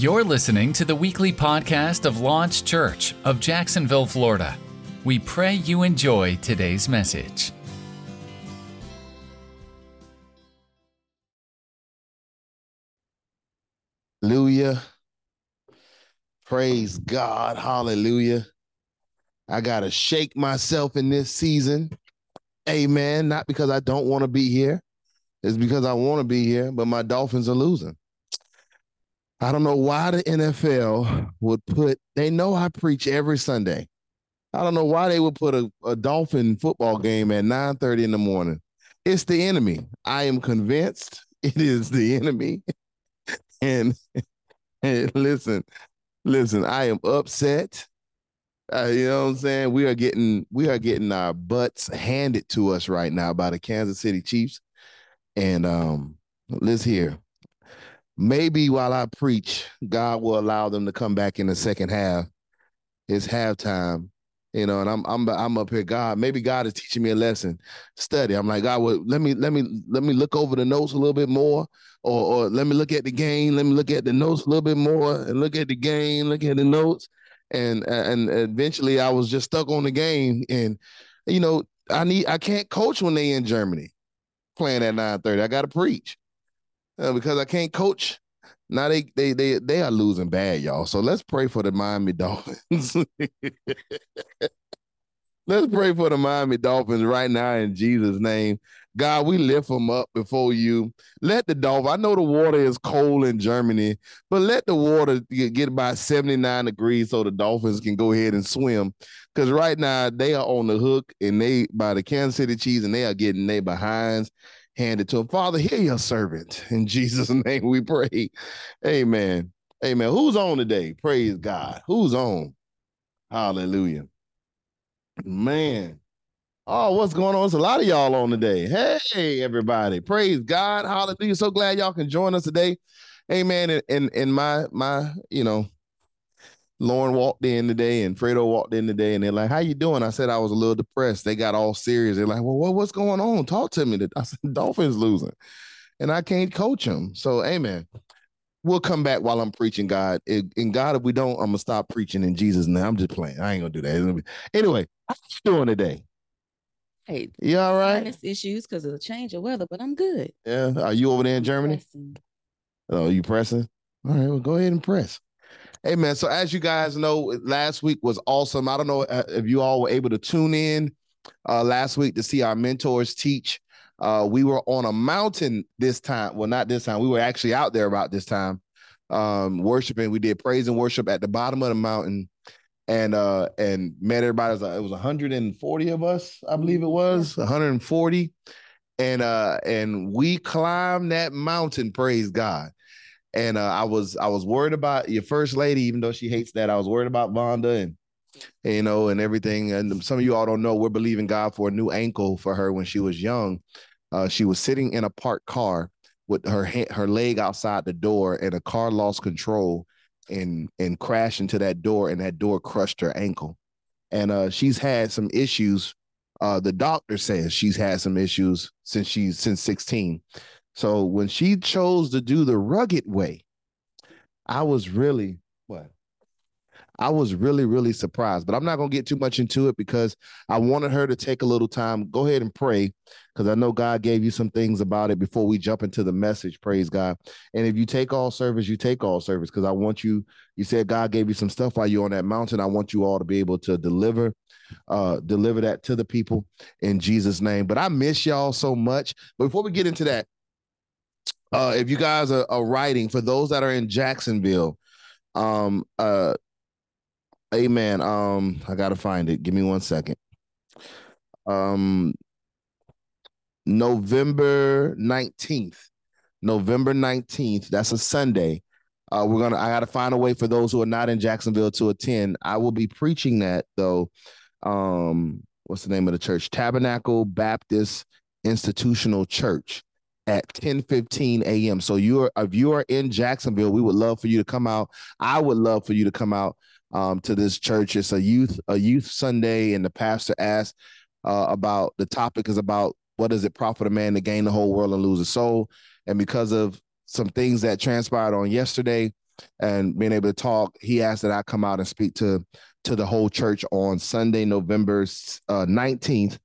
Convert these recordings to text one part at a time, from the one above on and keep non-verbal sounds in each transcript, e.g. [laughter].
You're listening to the weekly podcast of Launch Church of Jacksonville, Florida. We pray you enjoy today's message. Hallelujah. Praise God. Hallelujah. I got to shake myself in this season. Amen. Not because I don't want to be here, it's because I want to be here, but my Dolphins are losing. I don't know why the NFL would put, they know I preach every Sunday. I don't know why they would put a, a Dolphin football game at 9 30 in the morning. It's the enemy. I am convinced [laughs] it is the enemy. [laughs] and, [laughs] and listen, listen, I am upset. Uh, you know what I'm saying? We are getting we are getting our butts handed to us right now by the Kansas City Chiefs. And um, let's hear. Maybe while I preach, God will allow them to come back in the second half. It's halftime, you know, and I'm I'm I'm up here. God, maybe God is teaching me a lesson. Study. I'm like, God, well, let me let me let me look over the notes a little bit more, or or let me look at the game. Let me look at the notes a little bit more, and look at the game. Look at the notes, and and eventually I was just stuck on the game. And you know, I need I can't coach when they in Germany playing at 9:30. I got to preach uh, because I can't coach. Now they they they they are losing bad, y'all. So let's pray for the Miami [laughs] Dolphins. let's pray for the Miami Dolphins right now in Jesus' name. God, we lift them up before you. Let the Dolphins, I know the water is cold in Germany, but let the water get, about 79 degrees so the Dolphins can go ahead and swim. Because right now they are on the hook and they by the Kansas City Chiefs and they are getting their behinds handed to him. Father, hear your servant. [laughs] In Jesus' name we pray. Amen. Amen. Who's on today? Praise God. Who's on? Hallelujah. Man. Oh, what's going on? It's a lot of y'all on today. Hey, everybody. Praise God. Hallelujah. So glad y'all can join us today. Amen. And in, in my my, you know, Lauren walked in today and Fredo walked in today and they're like, How you doing? I said I was a little depressed. They got all serious. They're like, Well, what, what's going on? Talk to me. I said, [laughs] Dolphins losing. And I can't coach them. So amen. We'll come back while I'm preaching, God. In God, if we don't, I'm gonna stop preaching in Jesus' name. I'm just playing. I ain't gonna do that. Anyway, how you doing today? Hey, you all right? Sinus issues because of the change of weather, but I'm good. Yeah. Are you over there in Germany? Pressing. Oh, you pressing? All right. Well, go ahead and press. Hey man, so as you guys know, last week was awesome. I don't know uh, if you all were able to tune in uh, last week to see our mentors teach. Uh, we were on a mountain this time. Well, not this time. We were actually out there about this time, um, worshiping. We did praise and worship at the bottom of the mountain, and uh, and met everybody. It was, it was 140 of us, I believe it was 140, and uh, and we climbed that mountain. Praise God and uh, I was I was worried about your first lady, even though she hates that. I was worried about Vonda and you know and everything. And some of you all don't know we're believing God for a new ankle for her when she was young. Uh, she was sitting in a parked car with her her leg outside the door, and a car lost control and and crashed into that door, and that door crushed her ankle. And uh, she's had some issues. Uh, the doctor says she's had some issues since she's since 16 so when she chose to do the rugged way, I was really what? I was really, really surprised, but I'm not going to get too much into it because I wanted her to take a little time. Go ahead and pray because I know God gave you some things about it before we jump into the message. Praise God. And if you take all service, you take all service because I want you, you said God gave you some stuff while you're on that mountain. I want you all to be able to deliver, uh, deliver that to the people in Jesus' name. But I miss y'all so much. But before we get into that, uh, if you guys are, are, writing for those that are in Jacksonville, um, uh, amen. Um, I gotta find it. Give me one second. Um, November 19th. November 19th. That's a Sunday. Uh, we're gonna I gotta find a way for those who are not in Jacksonville to attend. I will be preaching that though. Um, what's the name of the church? Tabernacle Baptist Institutional Church at 10 15 a.m. So you're if you are in Jacksonville, we would love for you to come out. I would love for you to come out um, to this church. It's a youth a youth Sunday, and the pastor asked uh, about the topic is about what does it profit a man to gain the whole world and lose a soul. And because of some things that transpired on yesterday, and being able to talk. He asked that I come out and speak to to the whole church on Sunday, November uh, 19th.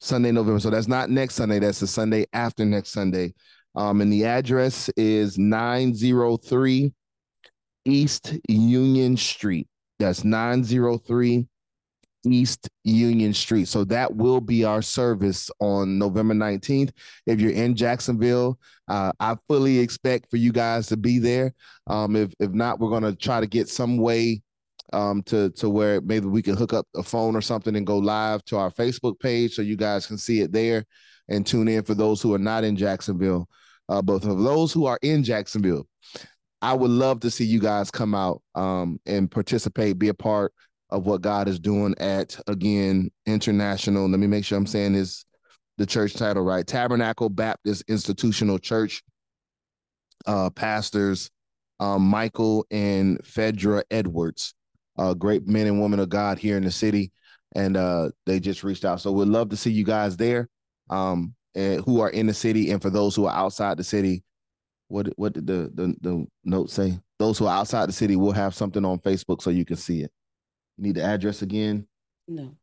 Sunday, November. So that's not next Sunday. That's the Sunday after next Sunday. Um, and the address is 903 East Union Street. That's 903 East Union Street. So that will be our service on November 19th. If you're in Jacksonville, uh, I fully expect for you guys to be there. Um, if if not, we're gonna try to get some way um, to to where maybe we can hook up a phone or something and go live to our Facebook page so you guys can see it there and tune in for those who are not in Jacksonville. Uh, but for those who are in Jacksonville, I would love to see you guys come out um, and participate, be a part of what God is doing at again international. Let me make sure I'm saying this the church title right. Tabernacle Baptist Institutional Church. Uh, pastors um, Michael and Fedra Edwards, uh, great men and women of God here in the city, and uh, they just reached out. So we'd love to see you guys there, um, and who are in the city, and for those who are outside the city. What what did the the, the note say? Those who are outside the city will have something on Facebook so you can see it. You need the address again? No.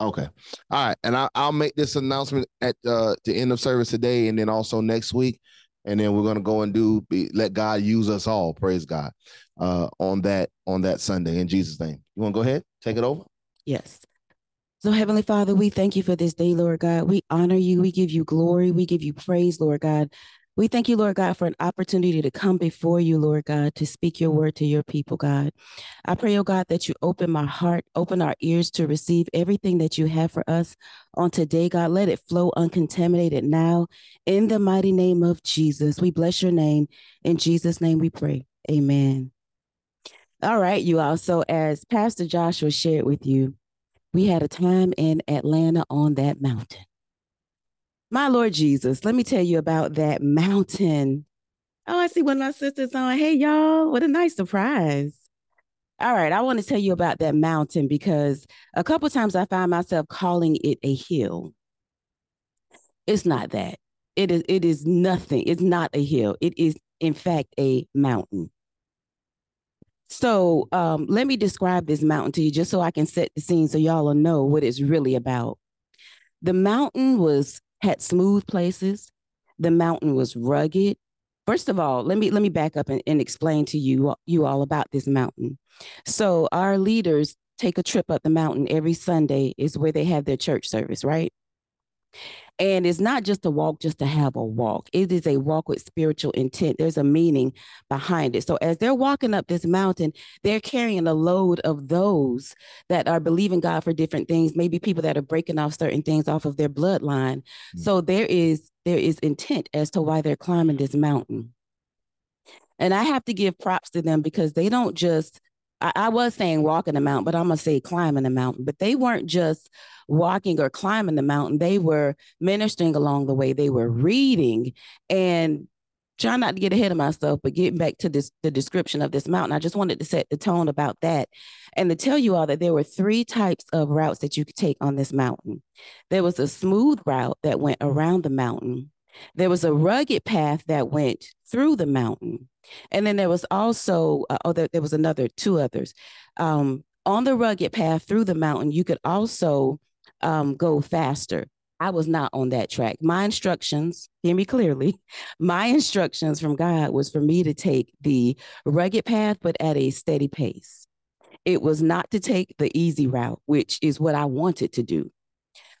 Okay. All right. And I, I'll make this announcement at uh, the end of service today and then also next week. And then we're going to go and do be, let God use us all. Praise God. Uh, on that on that Sunday in Jesus' name. You want to go ahead? Take it over? Yes. So, Heavenly Father, we thank you for this day, Lord God. We honor you. We give you glory. We give you praise, Lord God. We thank you, Lord God, for an opportunity to come before you, Lord God, to speak your word to your people, God. I pray, oh God, that you open my heart, open our ears to receive everything that you have for us on today, God. Let it flow uncontaminated now in the mighty name of Jesus. We bless your name. In Jesus' name we pray. Amen. All right, you all. So, as Pastor Joshua shared with you, we had a time in Atlanta on that mountain. My Lord Jesus, let me tell you about that mountain. Oh, I see one of my sisters on. Hey, y'all, what a nice surprise. All right, I want to tell you about that mountain because a couple times I find myself calling it a hill. It's not that. It is it is nothing. It's not a hill. It is in fact a mountain. So um, let me describe this mountain to you just so I can set the scene so y'all will know what it's really about. The mountain was had smooth places. The mountain was rugged. First of all, let me let me back up and, and explain to you you all about this mountain. So our leaders take a trip up the mountain every Sunday is where they have their church service, right? And it's not just a walk just to have a walk. It is a walk with spiritual intent. There's a meaning behind it. So as they're walking up this mountain, they're carrying a load of those that are believing God for different things, maybe people that are breaking off certain things off of their bloodline. Mm-hmm. So there is there is intent as to why they're climbing this mountain. And I have to give props to them because they don't just I, I was saying walking the mountain, but I'm gonna say climbing the mountain. But they weren't just walking or climbing the mountain, they were ministering along the way. They were reading and trying not to get ahead of myself, but getting back to this the description of this mountain. I just wanted to set the tone about that and to tell you all that there were three types of routes that you could take on this mountain. There was a smooth route that went around the mountain. There was a rugged path that went through the mountain. And then there was also, uh, oh, there, there was another, two others. Um, on the rugged path through the mountain, you could also um, go faster. I was not on that track. My instructions, hear me clearly, [laughs] my instructions from God was for me to take the rugged path, but at a steady pace. It was not to take the easy route, which is what I wanted to do.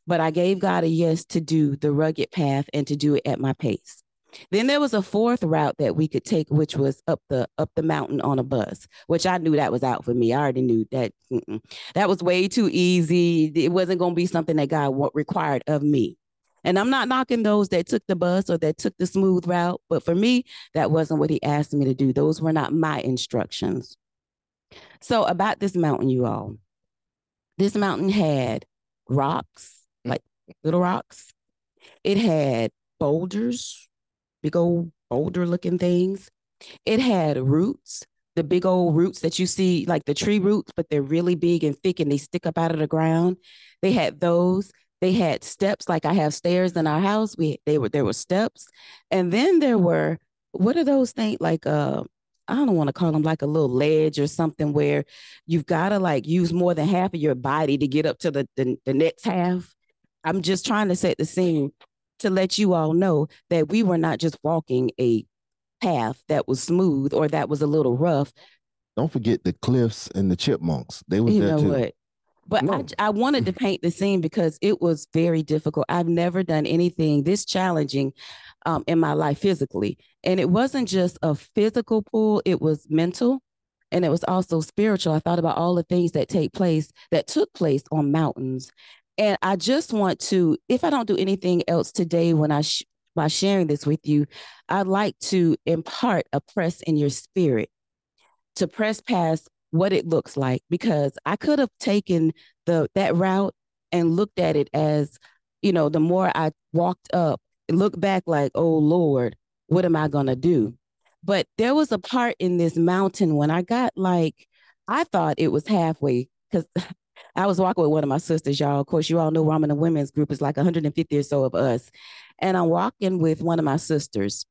But I gave God a yes to do the rugged path and to do it at my pace. Then there was a fourth route that we could take, which was up the up the mountain on a bus, which I knew that was out for me. I already knew that mm-mm. that was way too easy. It wasn't going to be something that God required of me. And I'm not knocking those that took the bus or that took the smooth route, but for me, that wasn't what He asked me to do. Those were not my instructions. So about this mountain, you all, this mountain had rocks, little rocks. It had boulders, big old boulder looking things. It had roots, the big old roots that you see, like the tree roots, but they're really big and thick and they stick up out of the ground. They had those. They had steps, like I have stairs in our house. We they were there were steps, and then there were what are those things like uh I don't want to call them like a little ledge or something where you've got to like use more than half of your body to get up to the, the, the next half. I'm just trying to set the scene to let you all know that we were not just walking a path that was smooth or that was a little rough. Don't forget the cliffs and the chipmunks. They were you there know too. what? But I, No. j- I wanted to paint the scene because it was very difficult. I've never done anything this challenging um, in my life physically. And it wasn't just a physical pull, it was mental and it was also spiritual. I thought about all the things that take place, that took place on mountains. And I just want to, if I don't do anything else today when I, sh- by sharing this with you, I'd like to impart a press in your spirit to press past what it looks like because I could have taken the that route and looked at it as, you know, the more I walked up, look back like, oh Lord, what am I gonna do? But there was a part in this mountain when I got like, I thought it was halfway because [laughs] I was walking with one of my sisters, y'all. Of course, you all know where I'm in a women's group. It's like 150 or so of us. And I'm walking with one of my sisters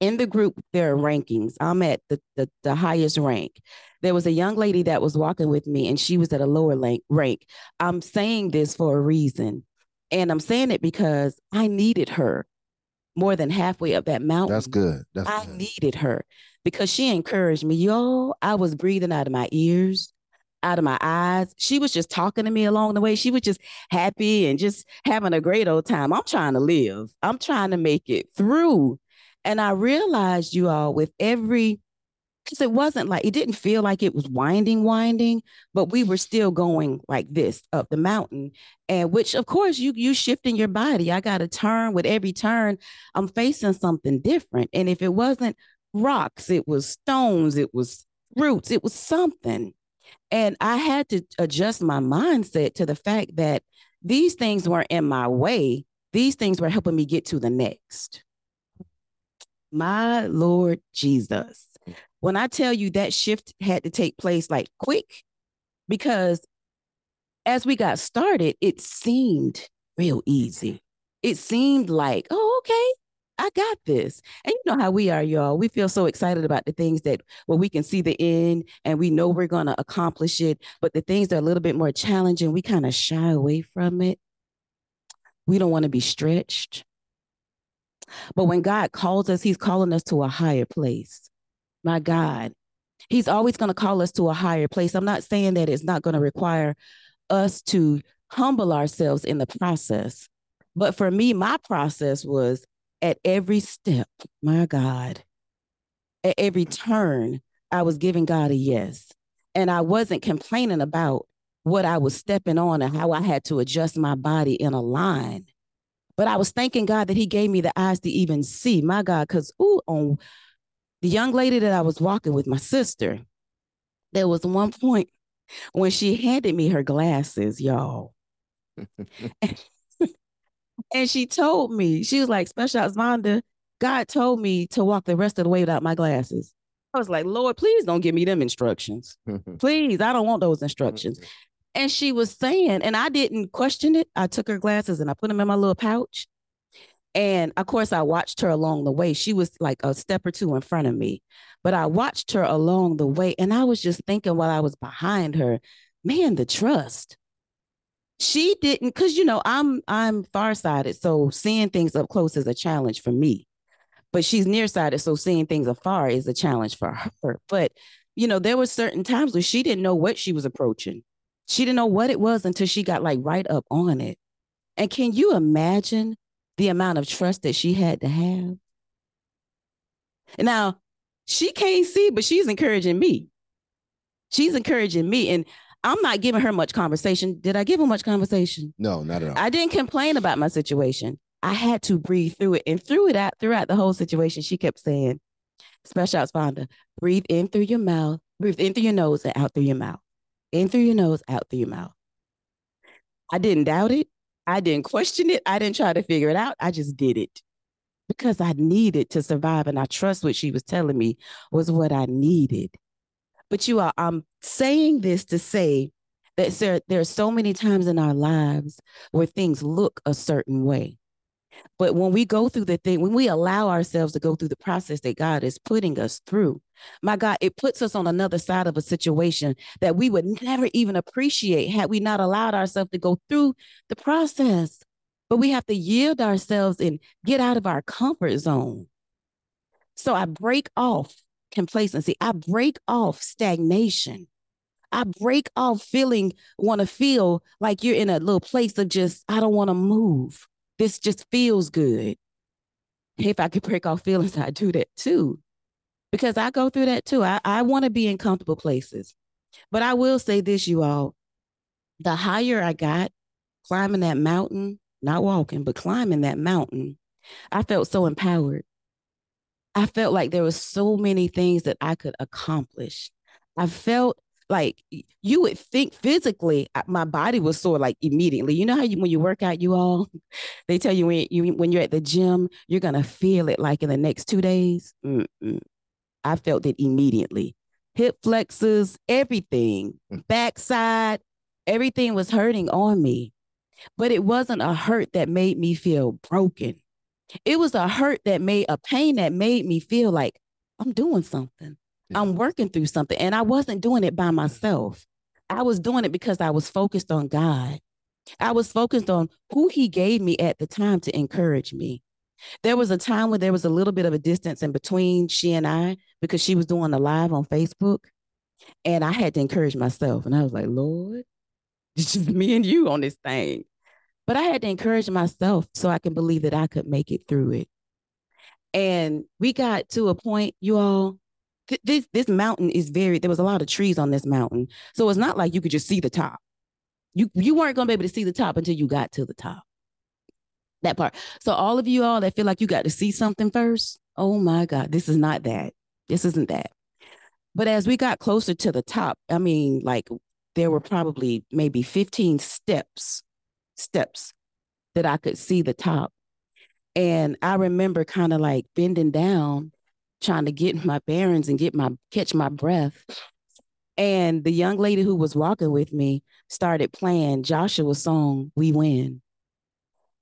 in the group there are rankings i'm at the, the the highest rank there was a young lady that was walking with me and she was at a lower rank rank i'm saying this for a reason and i'm saying it because i needed her more than halfway up that mountain That's good. That's I good. needed her because she encouraged me. Yo, I was breathing out of my ears, out of my eyes. She was just talking to me along the way. She was just happy and just having a great old time. I'm trying to live, I'm trying to make it through. And I realized, you all, with every, because it wasn't like, it didn't feel like it was winding, winding, but we were still going like this up the mountain. And which, of course, you you shifting your body. I got to turn with every turn. I'm facing something different. And if it wasn't rocks, it was stones, it was roots, it was something. And I had to adjust my mindset to the fact that these things weren't in my way. These things were helping me get to the next. My Lord Jesus. When I tell you that shift had to take place like quick, because as we got started, it seemed real easy. It seemed like, oh, okay, I got this. And you know how we are, y'all. We feel so excited about the things that well, we can see the end and we know we're gonna accomplish it. But the things that are a little bit more challenging, we kind of shy away from it. We don't want to be stretched. But when God calls us, He's calling us to a higher place. My God, He's always going to call us to a higher place. I'm not saying that it's not going to require us to humble ourselves in the process. But for me, my process was at every step, my God, at every turn, I was giving God a yes. And I wasn't complaining about what I was stepping on and how I had to adjust my body in a line. But I was thanking God that He gave me the eyes to even see, my God, because, ooh, on the young lady that I was walking with, my sister, there was one point when she handed me her glasses, y'all. [laughs] she told me, she was like, Special Ops Vonda, God told me to walk the rest of the way without my glasses. I was like, Lord, please don't give me them instructions. [laughs] Please, I don't want those instructions. Mm-hmm. And she was saying, and I didn't question it. I took her glasses and I put them in my little pouch. And of course, I watched her along the way. She was like a step or two in front of me, but I watched her along the way. And I was just thinking while I was behind her, man, the trust. She didn't, because you know, I'm I'm farsighted. So seeing things up close is a challenge for me. But she's nearsighted. So seeing things afar is a challenge for her. But you know, there were certain times where she didn't know what she was approaching. She didn't know what it was until she got like right up on it. And can you imagine the amount of trust that she had to have? Now, she can't see, but she's encouraging me. She's encouraging me. And I'm not giving her much conversation. Did I give her much conversation? No, not at all. I didn't complain about my situation. I had to breathe through it. And through it out throughout the whole situation, she kept saying, Special Ops Vonda, breathe in through your mouth, breathe in through your nose and out through your mouth. In through your nose, out through your mouth. I didn't doubt it. I didn't question it. I didn't try to figure it out. I just did it because I needed to survive. And I trust what she was telling me was what I needed. But you are, I'm saying this to say that there, there are so many times in our lives where things look a certain way. But when we go through the thing, when we allow ourselves to go through the process that God is putting us through, my God, it puts us on another side of a situation that we would never even appreciate had we not allowed ourselves to go through the process. But we have to yield ourselves and get out of our comfort zone. So I break off complacency, I break off stagnation. I break off feeling, want to feel like you're in a little place of just, I don't want to move. This just feels good. If I could break off feelings, I do that too. Because I go through that too. I, I want to be in comfortable places. But I will say this, you all. The higher I got climbing that mountain, not walking, but climbing that mountain, I felt so empowered. I felt like there was so many things that I could accomplish. I felt like you would think physically my body was sore like immediately you know how you when you work out you all [laughs] they tell you when you when you're at the gym you're gonna feel it like in the next two days Mm-mm. i felt it immediately hip flexors everything mm. backside everything was hurting on me but it wasn't a hurt that made me feel broken it was a hurt that made a pain that made me feel like i'm doing something yeah. I'm working through something. And I wasn't doing it by myself. I was doing it because I was focused on God. I was focused on who He gave me at the time to encourage me. There was a time when there was a little bit of a distance in between she and I because she was doing a live on Facebook. And I had to encourage myself. And I was like, Lord, [laughs] it's just me and you on this thing. But I had to encourage myself so I can believe that I could make it through it. And we got to a point, you all, this this mountain is very there was a lot of trees on this mountain. So it's not like you could just see the top. You you weren't to be able to see the top until you got to the top. That part. So all of you all that feel like you got to see something first oh my god this is not that. This isn't that. But as we got closer to the top i mean like there were probably maybe 15 steps steps that i could see the top and i remember kind of like bending down trying to get [laughs] my bearings and get my catch my breath. And the young lady who was walking with me started playing Joshua's song, We Win.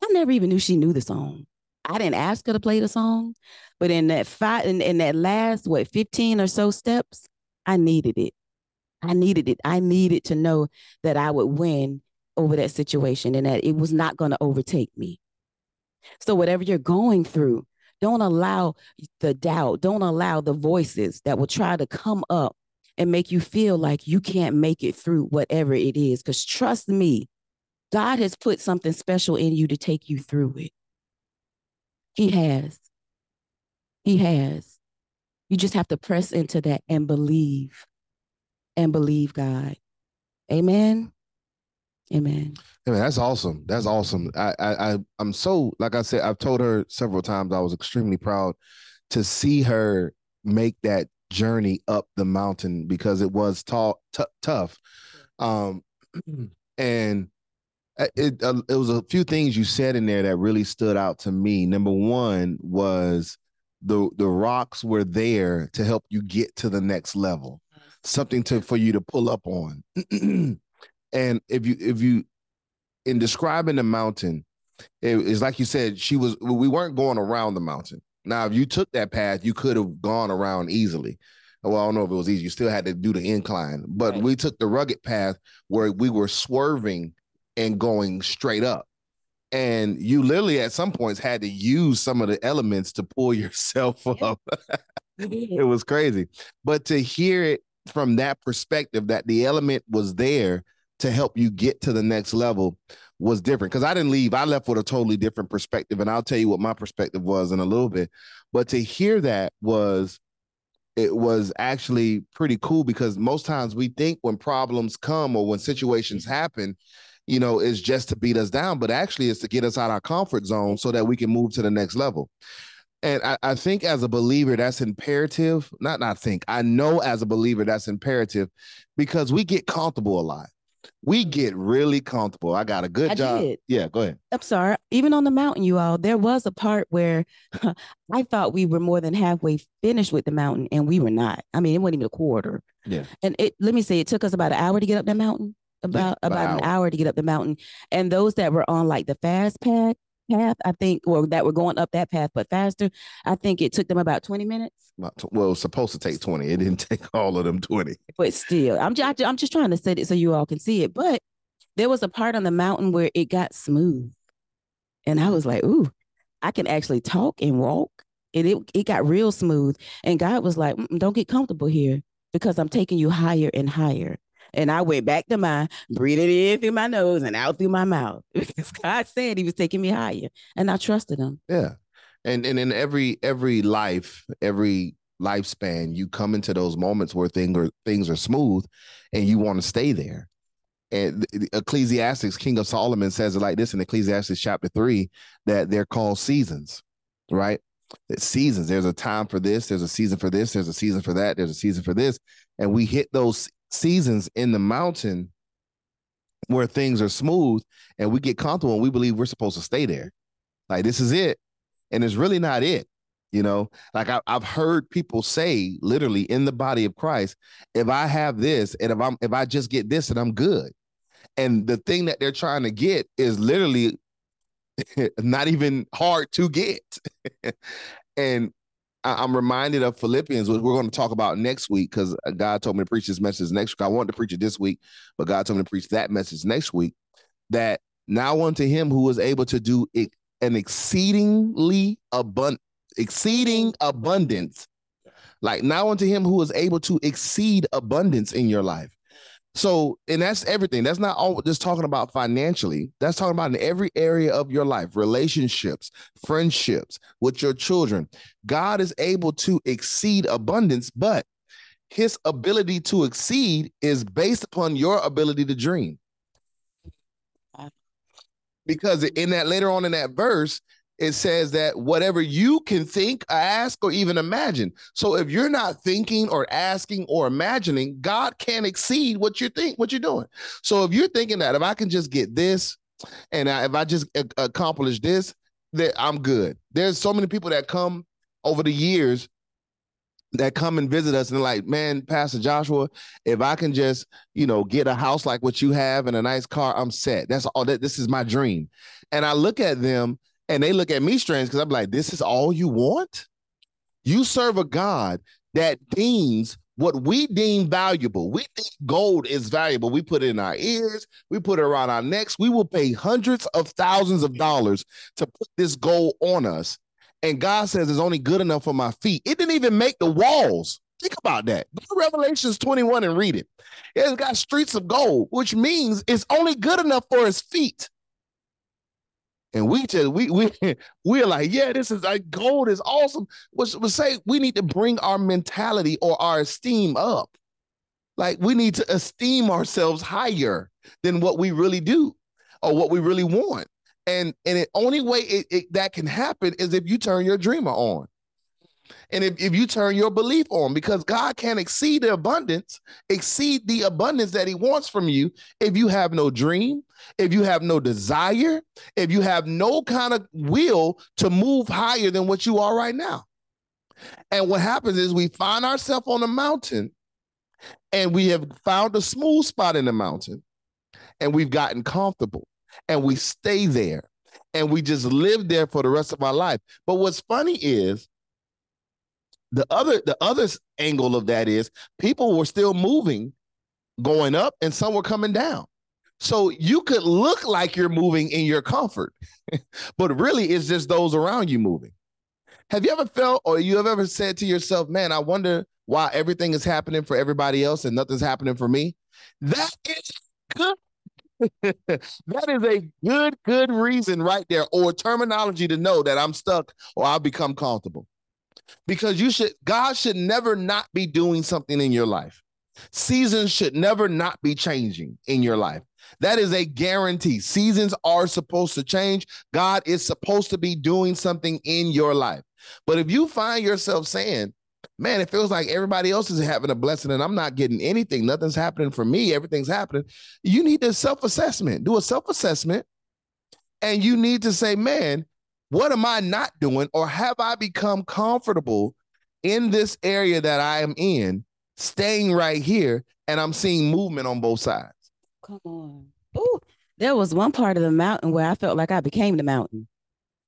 I never even knew she knew the song. I didn't ask her to play the song, but in that five in, in that last what 15 or so steps, I needed it. I needed it. I needed to know that I would win over that situation and that it was not going to overtake me. So whatever you're going through, don't allow the doubt, don't allow the voices that will try to come up and make you feel like you can't make it through whatever it is. Because trust me, God has put something special in you to take you through it. He has. He has. You just have to press into that and believe and believe God. Amen. Amen. I mean, that's awesome. That's awesome. I, I, I'm so like I said. I've told her several times. I was extremely proud to see her make that journey up the mountain because it was tall, t- tough. Um, [clears throat] and it uh, it was a few things you said in there that really stood out to me. Number one was the the rocks were there to help you get to the next level, something to for you to pull up on. [clears throat] and if you if you in describing the mountain, it's like you said, she was we weren't going around the mountain. Now, if you took that path, you could have gone around easily. Well, I don't know if it was easy. You still had to do the incline, but right. we took the rugged path where we were swerving and going straight up. And you literally at some points had to use some of the elements to pull [laughs] yourself up. it was crazy. But to hear it from that perspective, that the element was there to help you get to the next level was different because I didn't leave. I left with a totally different perspective, and I'll tell you what my perspective was in a little bit. But to hear that was it was actually pretty cool because most times we think when problems come or when situations mm-hmm. happen, you know, it's just to beat us down, but actually it's to get us out of our comfort zone so that we can move to the next level. And I, I think as a believer, that's imperative. Not not think. I know as a believer that's imperative because we get comfortable a lot we get really comfortable. I got a good I job. Did. Yeah, go ahead. I'm sorry. Even on the mountain, you all, there was a part where [laughs] I thought we were more than halfway finished with the mountain, and we were not. I mean, it wasn't even a quarter. Yeah. And it let me say, it took us about an hour to get up that mountain. About yeah, about, about an hour. hour to get up the mountain. And those that were on like the fast pack, path, I think, or that were going up that path, but faster, I think it took them about 20 minutes. Well, supposed to take 20. It didn't [laughs] take all of them 20. But still, I'm just, I'm just trying to set it so you all can see it. But there was a part on the mountain where it got smooth. And I was like, ooh, I can actually talk and walk. And it, it got real smooth. And God was like, don't get comfortable here because I'm taking you higher and higher. And I went back to my breathing in through my nose and out through my mouth. [laughs] Because God said he was taking me higher. And I trusted him. Yeah. And and in every every life, every lifespan, you come into those moments where things are things are smooth and you want to stay there. And Ecclesiastics, King of Solomon says it like this in Ecclesiastes chapter three, that they're called seasons, right? That seasons. There's a time for this, there's a season for this, there's a season for that, there's a season for this. And we hit those seasons in the mountain where things are smooth and we get comfortable and we believe we're supposed to stay there. Like this is it. And it's really not it. You know, like I, have heard people say literally in the body of Christ, if I have this and if I'm if I just get this and I'm good. And the thing that they're trying to get is literally [laughs] not even hard to get. [laughs] and I'm reminded of Philippians, which we're going to talk about next week because uh, God told me to preach this message next week. I wanted to preach it this week, but God told me to preach that message next week. That now unto him who was able to do an exceedingly abundant, exceeding abundance, like now unto him who is able to exceed abundance in your life. So, and that's everything. That's not all just talking about financially. That's talking about in every area of your life, relationships, friendships with your children. God is able to exceed abundance, but his ability to exceed is based upon your ability to dream. Because in that later on in that verse, it says that whatever you can think, ask, or even imagine. So if you're not thinking or asking or imagining, God can exceed what you think, what you're doing. So if you're thinking that if I can just get this, and if I just accomplish this, that I'm good. There's so many people that come over the years that come and visit us and like, man, Pastor Joshua, if I can just, you know, get a house like what you have and a nice car, I'm set. That's all that this is my dream. And I look at them and they look at me strange because I'm like, this is all you want? You serve a God that deems what we deem valuable. We think gold is valuable. We put it in our ears, we put it around our necks. We will pay hundreds of thousands of dollars to put this gold on us. And God says it's only good enough for my feet. It didn't even make the walls. Think about that. Go to Revelations 21 and read it. It's got streets of gold, which means it's only good enough for his feet. And we just we we [laughs] we're like, yeah, this is like gold is awesome. Which would say we need to bring our mentality or our esteem up. Like we need to esteem ourselves higher than what we really do or what we really want. And and the only way it, it, that can happen is if you turn your dreamer on. And if, if you turn your belief on, because God can't exceed the abundance, exceed the abundance that He wants from you if you have no dream, if you have no desire, if you have no kind of will to move higher than what you are right now. And what happens is we find ourselves on a mountain and we have found a smooth spot in the mountain and we've gotten comfortable and we stay there and we just live there for the rest of our life. But what's funny is the other the other angle of that is people were still moving going up and some were coming down. So you could look like you're moving in your comfort [laughs] but really it's just those around you moving. Have you ever felt or you have ever said to yourself man i wonder why everything is happening for everybody else and nothing's happening for me? That is good. [laughs] That is a good good reason right there or terminology to know that i'm stuck or i'll become comfortable because you should God should never not be doing something in your life. Seasons should never not be changing in your life. That is a guarantee. Seasons are supposed to change. God is supposed to be doing something in your life. But if you find yourself saying, man, it feels like everybody else is having a blessing and I'm not getting anything, nothing's happening for me, everything's happening, you need a self assessment. Do a self assessment. And you need to say, man, what am I not doing? Or have I become comfortable in this area that I am in, staying right here, and I'm seeing movement on both sides? Come on. Ooh, there was one part of the mountain where I felt like I became the mountain.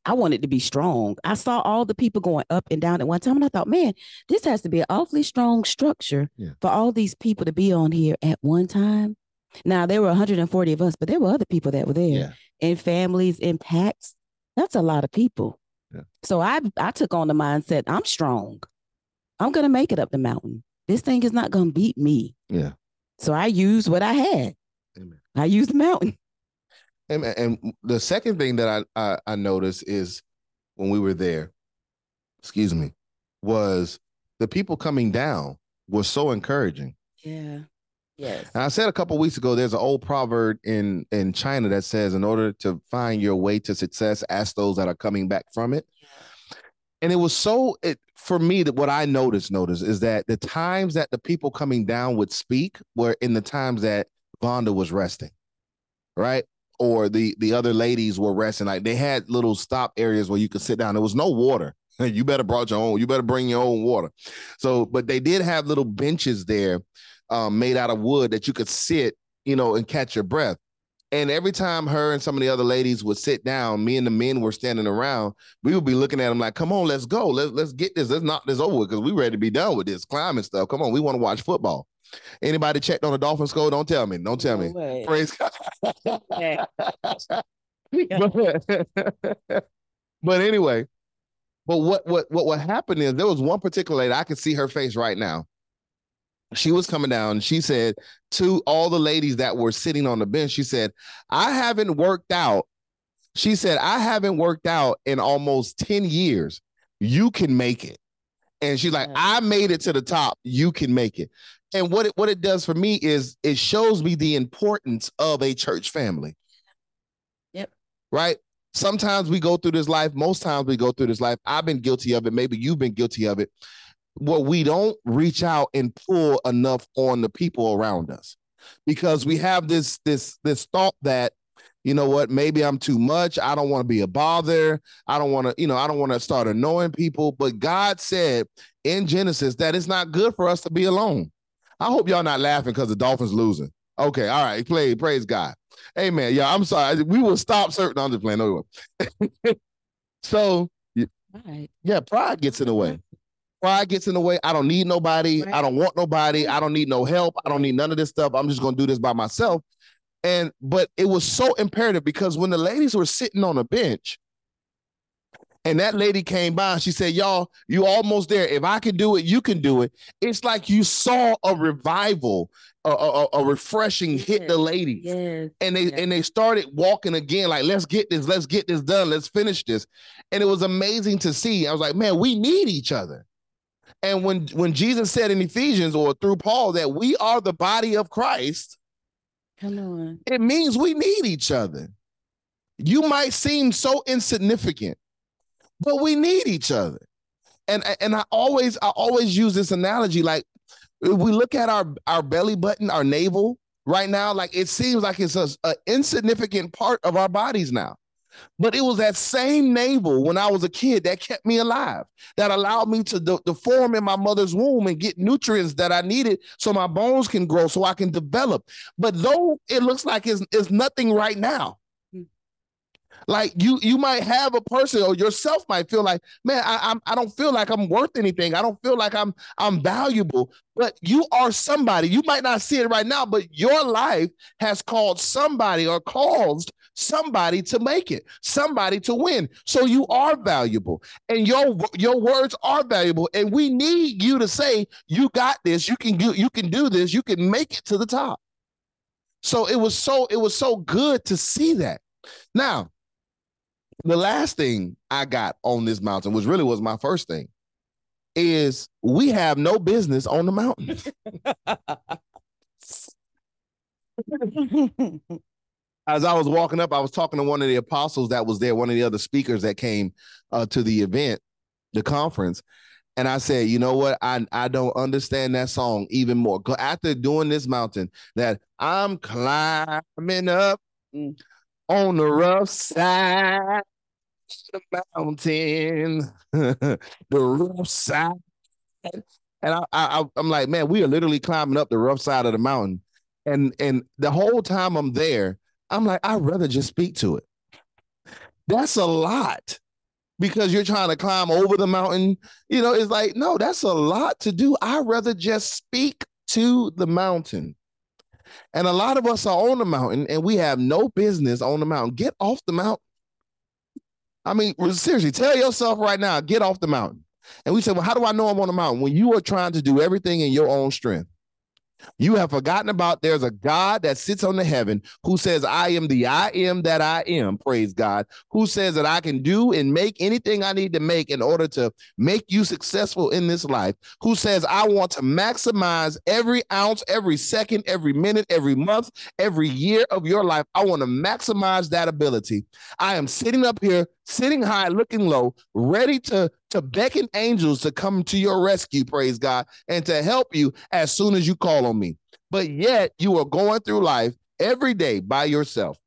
I wanted to be strong. I saw all the people going up and down at one time, and I thought, man, this has to be an awfully strong structure Yeah. for all these people to be on here at one time. Now there were 140 of us, but there were other people that were there, Yeah. and families and packs. That's a lot of people. Yeah. So I I took on the mindset, I'm strong. I'm gonna make it up the mountain. This thing is not gonna beat me. Yeah. So I used what I had. Amen. I used the mountain. And, and the second thing that I, I I noticed is when we were there, excuse me, was the people coming down was so encouraging. Yeah. Yes. And I said a couple weeks ago, there's an old proverb in in China that says, "In order to find your way to success, ask those that are coming back from it." And it was so it for me that what I noticed noticed is that the times that the people coming down would speak were in the times that Vonda was resting, right? Or the the other ladies were resting. Like they had little stop areas where you could sit down. There was no water. [laughs] You better brought your own. You better bring your own water. So, but they did have little benches there um, made out of wood that you could sit, you know, and catch your breath. And every time her and some of the other ladies would sit down, me and the men were standing around. We would be looking at them like, "Come on, let's go. Let's let's get this. Let's knock this over because we ready to be done with this climbing stuff. Come on, we want to watch football." Anybody checked on the Dolphins score? Don't tell me. Don't tell me. Way. Praise God. But, [laughs] but anyway, but what what what what happened is there was one particular lady I could see her face right now. She was coming down. She said to all the ladies that were sitting on the bench, she said, "I haven't worked out." She said, "I haven't worked out in almost ten years. You can make it." And she's like. "I made it to the top. You can make it." And what it what it does for me is it shows me the importance of a church family. Yep. Right? Sometimes we go through this life, most times we go through this life. I've been guilty of it, maybe you've been guilty of it. Where we don't reach out and pull enough on the people around us. Because we have this this this thought that you know what, maybe I'm too much. I don't want to be a bother. I don't want to, you know, I don't want to start annoying people. But God said in Genesis that it's not good for us to be alone. I hope y'all not laughing because the Dolphins losing. Okay, all right, play, praise God. Amen. Yeah, I'm sorry. We will stop certain. I'm just playing. No, [laughs] so right. yeah, pride gets in the way. Pride gets in the way. I don't need nobody. I don't want nobody. I don't need no help. I don't need none of this stuff. I'm just gonna do this by myself. And but it was so imperative because when the ladies were sitting on a bench, and that lady came by, and she said, Y'all, you almost there. If I can do it, you can do it. It's like you saw a revival, a, a, a- refreshing hit the ladies Yes. and they Yeah. and they started walking again like let's get this let's get this done let's finish this and it was amazing to see i was like man we need each other and when when jesus said in ephesians or through paul that we are the body of christ Come on. it means we need each other. You might seem so insignificant but we need each other. And and i always i always use this analogy like if we look at our our belly button our navel right now like it seems like it's a insignificant part of our bodies now but it was that same navel when i was a kid that kept me alive that allowed me to, de- to form in my mother's womb and get nutrients that i needed so my bones can grow so i can develop. But though it looks like it's, it's nothing right now. Mm. like you you might have a person or yourself might feel like man I, I'm I don't feel like I'm worth anything. I don't feel like I'm I'm valuable. But you are somebody. You might not see it right now but your life has called somebody or caused somebody to make it somebody to win. So you are valuable and your your words are valuable and we need you to say you got this. You can do you can do this. You can make it to the top. So it was so it was so good to see that. Now the last thing I got on this mountain, which really was my first thing, is we have no business on the mountain. [laughs] [laughs] As I was walking up, I was talking to one of the apostles that was there, one of the other speakers that came uh, to the event, the conference. And I said, you know what? I, I don't understand that song even more. After doing this mountain, that I'm climbing up on the rough side of the mountain, [laughs] the rough side. And I, I, I'm like, man, we are literally climbing up the rough side of the mountain. And and the whole time I'm there, I'm like, I'd rather just speak to it. That's a lot. because you're trying to climb over the mountain. You know, it's like, no, that's a lot to do. I'd rather just speak to the mountain. And a lot of us are on the mountain and we have no business on the mountain. Get off the mountain. I mean, seriously, tell yourself right now, get off the mountain. And we say, well, how do I know I'm on the mountain? When you are trying to do everything in your own strength. You have forgotten about there's a God that sits on the heaven who says, I am the I am that I am, praise God, who says that I can do and make anything I need to make in order to make you successful in this life, who says, I want to maximize every ounce, every second, every minute, every month, every year of your life. I want to maximize that ability. I am sitting up here sitting high, looking low, ready to, to beckon angels to come to your rescue, praise God, and to help you as soon as you call on me. But yet you are going through life every day by yourself.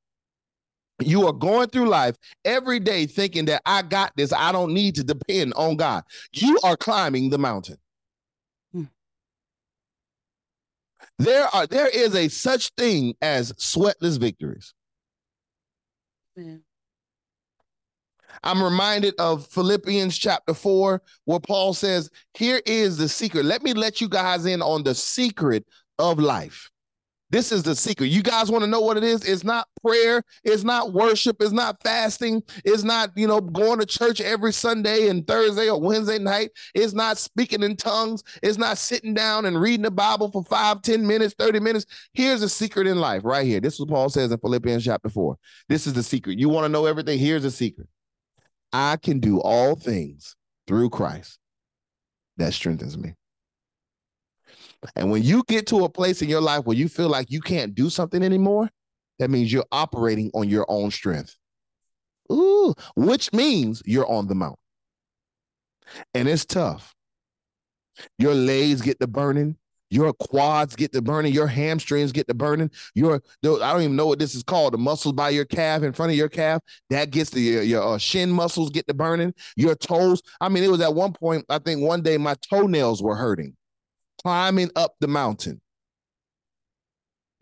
You are going through life every day thinking that I got this. I don't need to depend on God. You are climbing the mountain. Hmm. There are there is a such thing as sweatless victories. Man. I'm reminded of Philippians chapter 4, where Paul says, Here is the secret. Let me let you guys in on the secret of life. This is the secret. You guys want to know what it is? It's not prayer. It's not worship. It's not fasting. It's not, you know, going to church every Sunday and Thursday or Wednesday night. It's not speaking in tongues. It's not sitting down and reading the Bible for five, ten minutes, 30 minutes. Here's the secret in life right here. This is what Paul says in Philippians chapter 4. This is the secret. You want to know everything? Here's the secret. I can do all things through Christ that strengthens me. And when you get to a place in your life where you feel like you can't do something anymore, that means you're operating on your own strength. Ooh, which means you're on the mount. And it's tough. Your legs get the burning. Your quads get to burning. Your hamstrings get to burning. Your I don't even know what this is called. The muscles by your calf in front of your calf that gets the your, your uh, shin muscles get to burning. Your toes. I mean, it was at one point. I think one day my toenails were hurting, climbing up the mountain.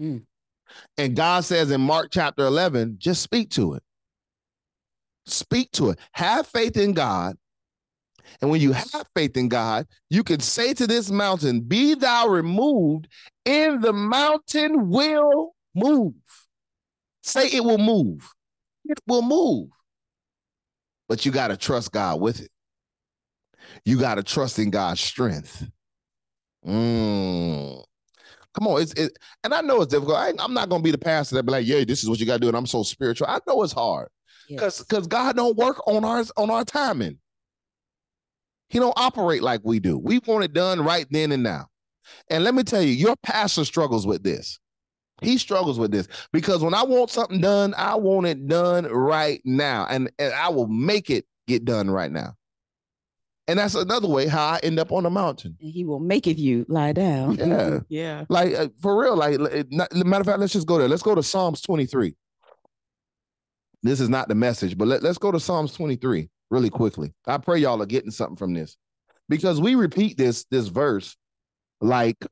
Mm. And God says in Mark chapter 11, just speak to it. Speak to it. Have faith in God and when you have faith in God, you can say to this mountain, Be thou removed, and the mountain will move. Say it will move. It will move. But you got to trust God with it. You got to trust in God's strength. Mm. Come on, it's it, and I know it's difficult. I, am not gonna be the pastor that be like, "Yeah, this is what you got to do," and I'm so spiritual. I know it's hard because yes. because God don't work on ours on our timing. He don't operate like we do. We want it done right then and now. And let me tell you, your pastor struggles with this. He struggles with this because when I want something done, I want it done right now. And, and I will make it get done right now. And that's another way how I end up on the mountain. He will make it you lie down. Yeah. [laughs] yeah. Like uh, for real, like not, matter of fact, let's just go there. Let's go to Psalms 23. This is not the message, but let, let's go to Psalms 23 really quickly. I pray y'all are getting something from this. Because we repeat this this verse like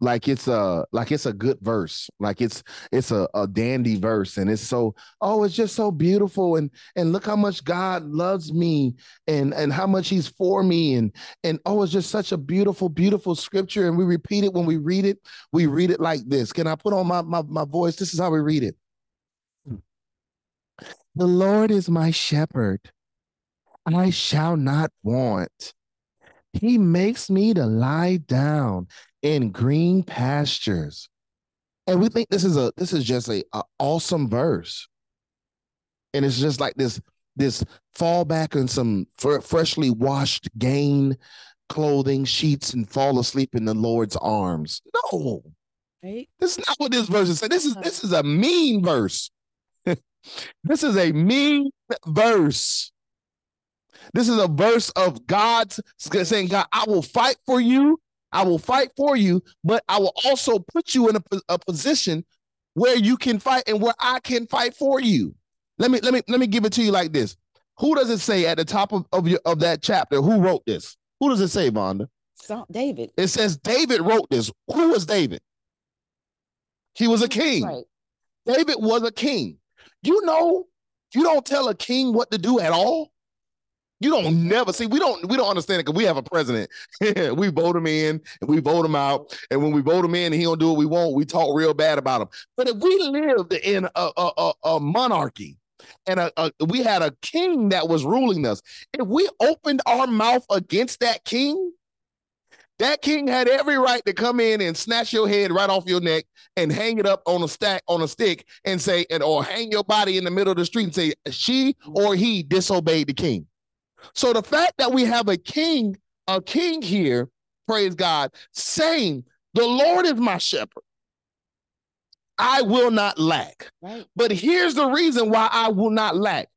like it's a like it's a good verse. Like it's it's a, a dandy verse. And it's so oh it's just so beautiful. And and look how much god loves me and and how much he's for me. And and oh it's just such a beautiful beautiful scripture. And we repeat it when we read it. We read it like this. Can i put on my my, my voice? This is how we read it. Hmm. The lord is my shepherd I shall not want. He makes me to lie down in green pastures. And we think this is a this is just a, a awesome verse. And it's just like this this fall back in some fr- freshly washed gain clothing sheets and fall asleep in the Lord's arms. No. Right? This is not what this verse is saying. This is uh-huh. this is a mean verse. [laughs] this is a mean verse. This is a verse of God's saying, God, I will fight for you. I will fight for you, but I will also put you in a, a position where you can fight and where I can fight for you. Let me let me let me give it to you like this. Who does it say at the top of, of, your, of that chapter? Who wrote this? Who does it say, Vonda? David. It says David wrote this. Who was David? He was a king. Right. David was a king. You know, you don't tell a king what to do at all. You don't never see. We don't. We don't understand it because we have a president. [laughs] we vote him in and we vote him out. And when we vote him in and he don't do what we want, we talk real bad about him. But if we lived in a, a, a, a monarchy and a, a, we had a king that was ruling us, if we opened our mouth against that king, that king had every right to come in and snatch your head right off your neck and hang it up on a stack on a stick and say, and or hang your body in the middle of the street and say, she or he disobeyed the king. So the fact that we have a king, a king here, praise God, saying, The Lord is my shepherd. I will not lack. Right. But here's the reason why I will not lack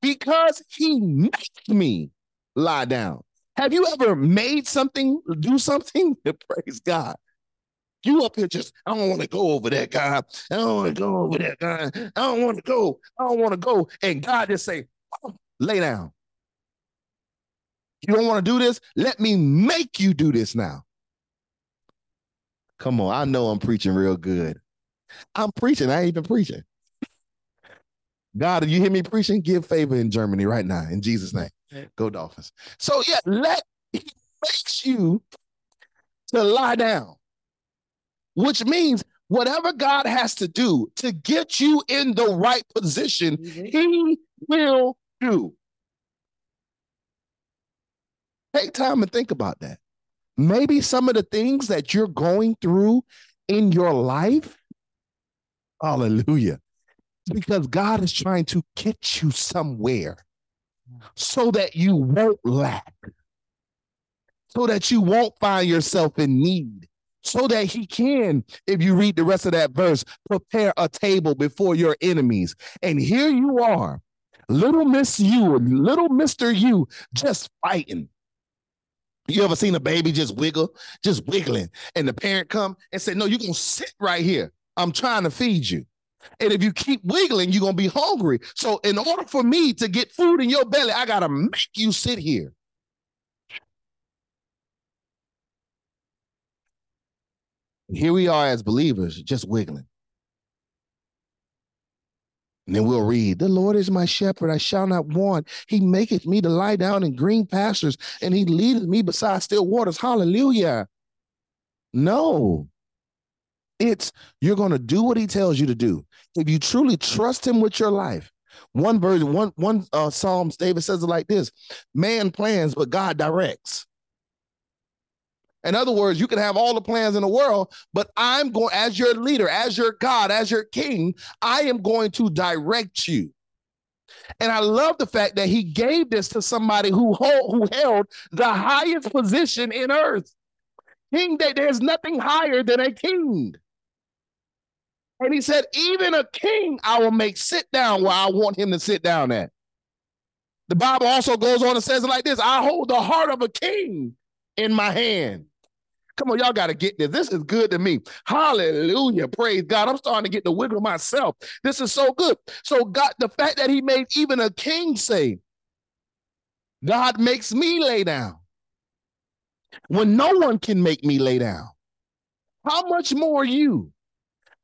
because he makes me lie down. Have you ever made something do something? [laughs] Praise God. You up here just, I don't want to go over that guy. I don't want to go over that guy. I don't want to go. I don't want to go. And God just say, oh, lay down. You don't want to do this? Let me make you do this now. Come on, I know I'm preaching real good. I'm preaching. I ain't even preaching. God, if you hear me preaching, give favor in Germany right now in Jesus' name. Go Dolphins. So yeah, let he makes you to lie down, which means whatever God has to do to get you in the right position, mm-hmm. he will do. Take time and think about that. Maybe some of the things that you're going through in your life, hallelujah, because God is trying to get you somewhere so that you won't lack, so that you won't find yourself in need, so that He can, if you read the rest of that verse, prepare a table before your enemies. And here you are, little Miss You, little Mr. You, just fighting you ever seen a baby just wiggle, just wiggling, and the parent come and say, "No, you're gonna sit right here. I'm trying to feed you." And if you keep wiggling, you're gonna be hungry. So, in order for me to get food in your belly, I gotta make you sit here. Here we are as believers, just wiggling. And then we'll read, The Lord is my shepherd, I shall not want. He maketh me to lie down in green pastures, and he leadeth me beside still waters. Hallelujah. No. It's you're going to do what he tells you to do. If you truly trust him with your life, one version, one one uh, Psalms, David says it like this: Man plans, but God directs. In other words, you can have all the plans in the world, but I'm going, as your leader, as your God, as your king, I am going to direct you. And I love the fact that he gave this to somebody who, hold, who held the highest position in earth. King, there's nothing higher than a king. And he said, even a king I will make sit down where I want him to sit down at. The Bible also goes on and says it like this I hold the heart of a king in my hand. Come on, y'all got to get this. This is good to me. Hallelujah. Praise God. I'm starting to get the wiggle myself. This is so good. So, God, the fact that He made even a king say, God makes me lay down when no one can make me lay down. How much more you?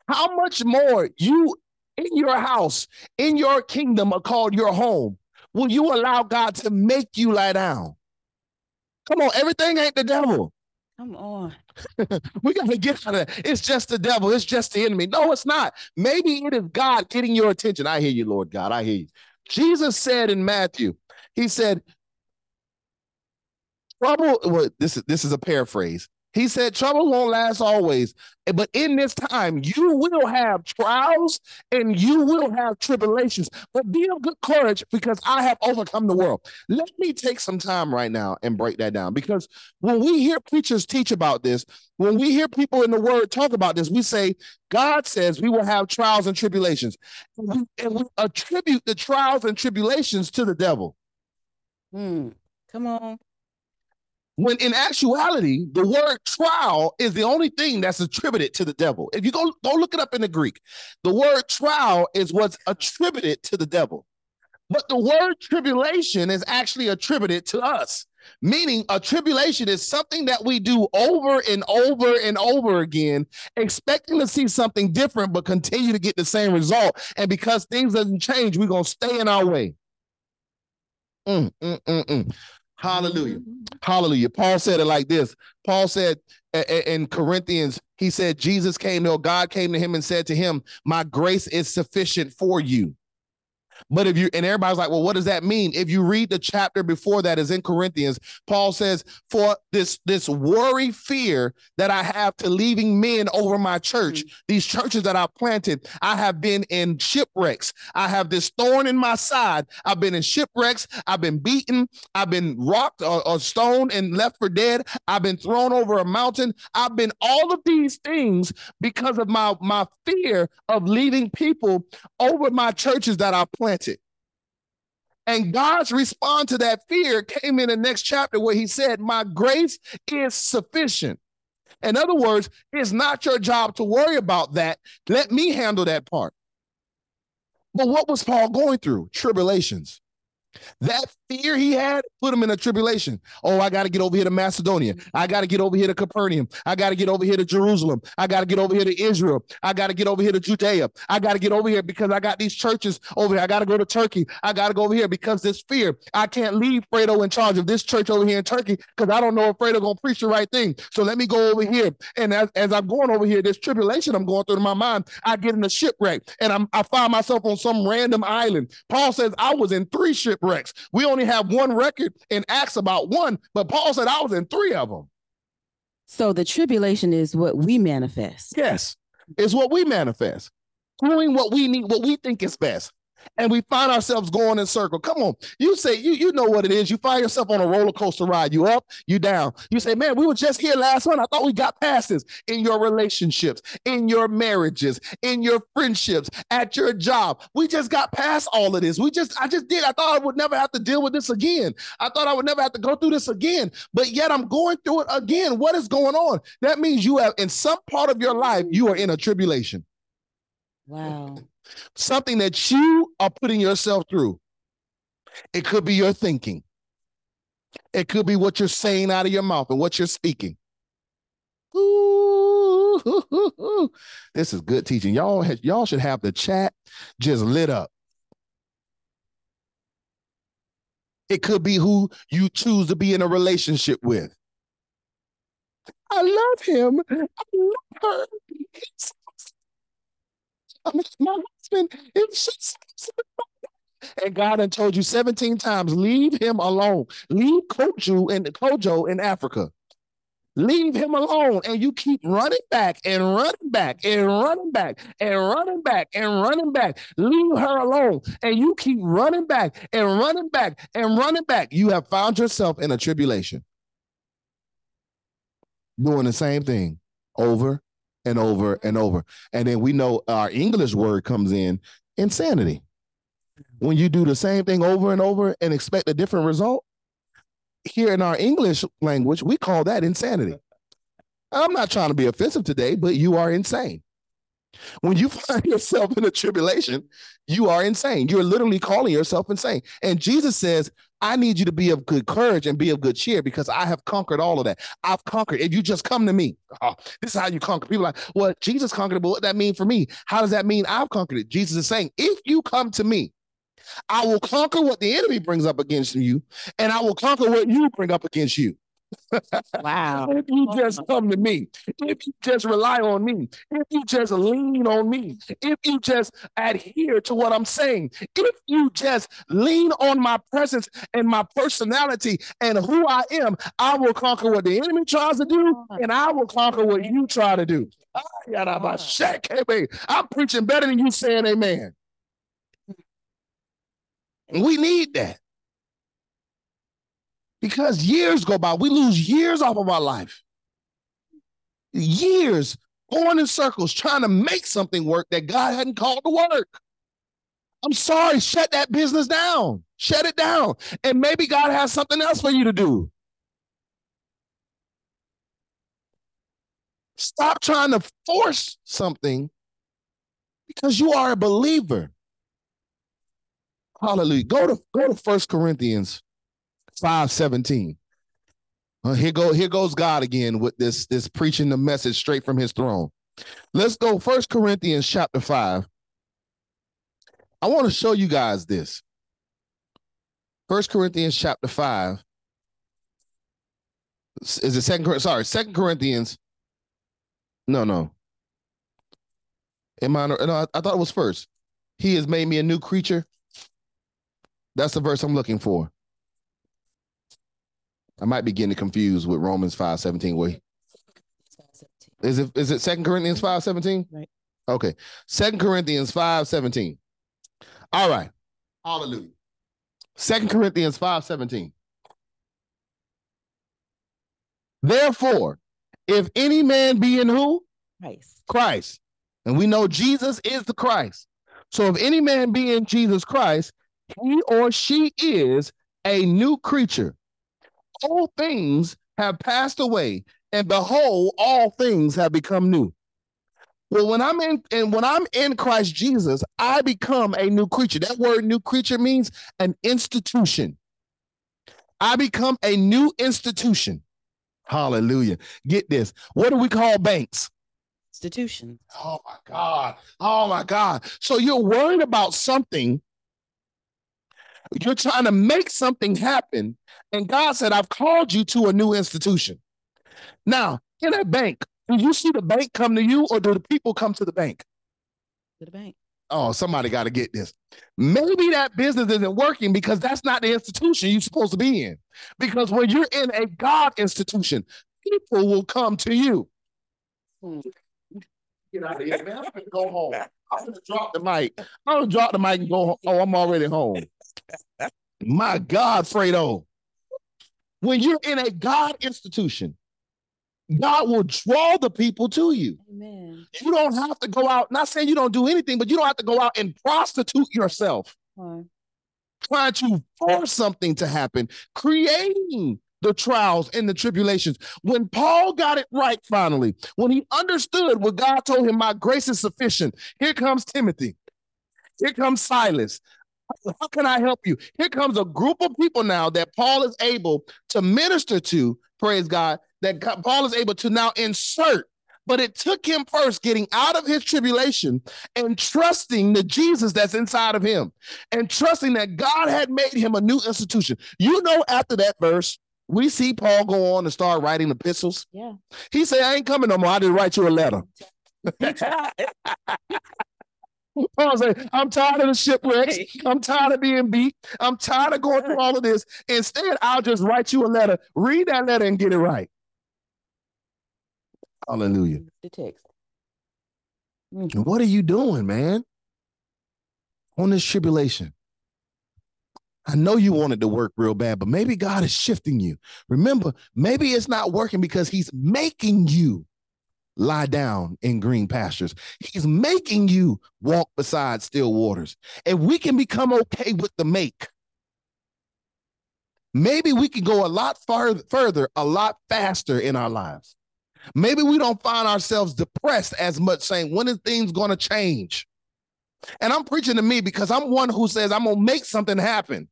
How much more you in your house, in your kingdom, are called your home? Will you allow God to make you lie down? Come on, everything ain't the devil. Come on. [laughs] we got to get out of that. It's just the devil. It's just the enemy. No, it's not. Maybe it is God getting your attention. I hear you, Lord God. I hear you. Jesus said in Matthew, He said, trouble. Well, this is this is a paraphrase. He said, Trouble won't last always, but in this time, you will have trials and you will have tribulations. But be of good courage because I have overcome the world. Let me take some time right now and break that down because when we hear preachers teach about this, when we hear people in the word talk about this, we say, God says we will have trials and tribulations. And we, and we attribute the trials and tribulations to the devil. Hmm. Come on. When in actuality, the word trial is the only thing that's attributed to the devil. If you go, go look it up in the Greek, the word trial is what's attributed to the devil. But the word tribulation is actually attributed to us, meaning a tribulation is something that we do over and over and over again, expecting to see something different, but continue to get the same result. And because things doesn't change, we're going to stay in our way. Mm, mm, mm, mm. Hallelujah. Mm-hmm. Hallelujah. Paul said it like this. Paul said in Corinthians, he said, Jesus came to God came to him and said to him, My grace is sufficient for you. But if you and everybody's like, well, what does that mean? If you read the chapter before that is in Corinthians, Paul says, for this this worry fear that I have to leaving men over my church, mm-hmm. these churches that I've planted, I have been in shipwrecks. I have this thorn in my side. I've been in shipwrecks. I've been beaten. I've been rocked or, or stoned and left for dead. I've been thrown over a mountain. I've been all of these things because of my my fear of leaving people over my churches that I planted planted. And God's response to that fear came in the next chapter where he said, My grace is sufficient. In other words, it's not your job to worry about that. Let me handle that part. But what was Paul going through? Tribulations. That fear he had put him in a tribulation. Oh, I got to get over here to Macedonia. I got to get over here to Capernaum. I got to get over here to Jerusalem. I got to get over here to Israel. I got to get over here to Judea. I got to get over here because I got these churches over here. I got to go to Turkey. I got to go over here because this fear. I can't leave Fredo in charge of this church over here in Turkey because I don't know if Fredo gonna preach the right thing. So let me go over here. And as, as I'm going over here, this tribulation I'm going through in my mind, I get in a shipwreck and I'm, I find myself on some random island. Paul says I was in three shipwrecks. We only have one record in Acts about one, but Paul said I was in three of them. So the tribulation is what we manifest. Yes, it's what we manifest. Doing what we need, what we think is best and we find ourselves going in circle. Come on, you say you you know what it is. You find yourself on a roller coaster ride. You up, you down. You say, man, we were just here last month. I thought we got past this in your relationships, in your marriages, in your friendships, at your job. We just got past all of this. We just I just did. I thought I would never have to deal with this again. I thought I would never have to go through this again. But yet I'm going through it again. What is going on? That means you have in some part of your life you are in a tribulation. Wow something that you are putting yourself through. It could be your thinking. It could be what you're saying out of your mouth and what you're speaking. Ooh, [laughs] this is good teaching. Y'all, y'all should have the chat just lit up. It could be who you choose to be in a relationship with. I love him. I love her. my husband just and God had told you 17 times, leave him alone. Leave Kojo Kojo in Africa. Leave him alone. And you keep running back and running back and running back and running back and running back. Leave her alone. And you keep running back and running back and running back. You have found yourself in a tribulation. Doing the same thing over and over and over. And then we know our English word comes in insanity. When you do the same thing over and over and expect a different result, here in our English language, we call that insanity. I'm not trying to be offensive today, but you are insane. When you [laughs] find yourself in a tribulation, you are insane. You're literally calling yourself insane. And Jesus says, I need you to be of good courage and be of good cheer because I have conquered all of that. I've conquered. If you just come to me, oh, [laughs] this is how you conquer. People like, well, Jesus conquered it, but what that mean for me? How does that mean I've conquered it? Jesus is saying, if you come to me, I will conquer what the enemy brings up against you, and I will conquer what you bring up against you. Wow. if you just come to me, if you just rely on me, if you just lean on me, if you just adhere to what I'm saying, if you just lean on my presence and my personality and who I am, I will conquer what the enemy tries to do and I will conquer what you try to do. I'm preaching better than you saying amen. We need that. Because years go by, we lose years off of our life. Years going in circles trying to make something work that God hadn't called to work. I'm sorry, shut that business down. Shut it down. And maybe God has something else for you to do. Stop trying to force something because you are a believer. Hallelujah. Go to go to First Corinthians 517. Uh, here go here goes God again with this this preaching the message straight from his throne. Let's go First Corinthians chapter 5. I want to show you guys this. First Corinthians chapter 5. Is it second? Sorry, second Corinthians. No, no. Am I, no, I, I thought it was first. He has made me a new creature. That's the verse I'm looking for. I might be getting confused with Romans 5 17. Where is it is it Second Corinthians 5 17? Right. Okay. Second Corinthians 5 17. All right. Hallelujah. Second Corinthians 5 17. Therefore, if any man be in who? Christ. Christ. And we know Jesus is the Christ. So if any man be in Jesus Christ, he or she is a new creature. All things have passed away, and behold, all things have become new. Well, when I'm in and when I'm in Christ Jesus, I become a new creature. That word new creature means an institution. I become a new institution. Hallelujah. Get this. What do we call banks? Institutions. Oh my God. Oh my God. So you're worried about something. You're trying to make something happen. And God said, I've called you to a new institution. Now, in a bank, do you see the bank come to you or do the people come to the bank? To the bank. Oh, somebody got to get this. Maybe that business isn't working because that's not the institution you're supposed to be in. Because when you're in a God institution, people will come to you. Hmm. Get out of here, man. I'm gonna go home. I'm gonna drop the mic. I'm gonna drop the mic and go home. Oh, I'm already home. My God, Fredo. When you're in a God institution, God will draw the people to you. Amen. You don't have to go out, not saying you don't do anything, but you don't have to go out and prostitute yourself, Fine. trying to force something to happen, creating the trials and the tribulations. When Paul got it right finally, when he understood what God told him, My grace is sufficient. Here comes Timothy. Here comes Silas. How can I help you? Here comes a group of people now that Paul is able to minister to, praise God, that Paul is able to now insert. But it took him first getting out of his tribulation and trusting the Jesus that's inside of him and trusting that God had made him a new institution. You know, after that verse, we see Paul go on and start writing epistles. Yeah. He said, I ain't coming no more. I just write you a letter. [laughs] [laughs] [laughs] Paul said, I'm tired of the shipwrecks. I'm tired of being beat. I'm tired of going through all of this. Instead, I'll just write you a letter. Read that letter and get it right. Hallelujah. The text. And what are you doing, man? On this tribulation. I know you wanted to work real bad, but maybe God is shifting you. Remember, maybe it's not working because He's making you lie down in green pastures. He's making you walk beside still waters. And we can become okay with the make, maybe we can go a lot far, further, a lot faster in our lives. Maybe we don't find ourselves depressed as much, saying, when are things going to change? And I'm preaching to me because I'm one who says, I'm going to make something happen.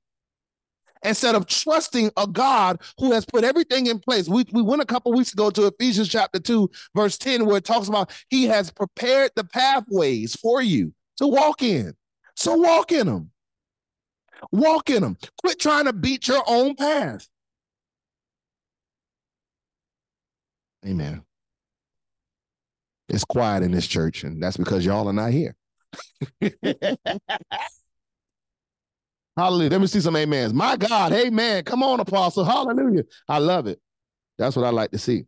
Instead of trusting a God who has put everything in place. We, we went a couple weeks ago to Ephesians chapter 2, verse 10, where it talks about he has prepared the pathways for you to walk in. So walk in them. Walk in them. Quit trying to beat your own path. Amen. It's quiet in this church, and that's because y'all are not here. [laughs] Hallelujah. Let me see some amens. My God, amen. Come on, apostle. Hallelujah. I love it. That's what I like to see.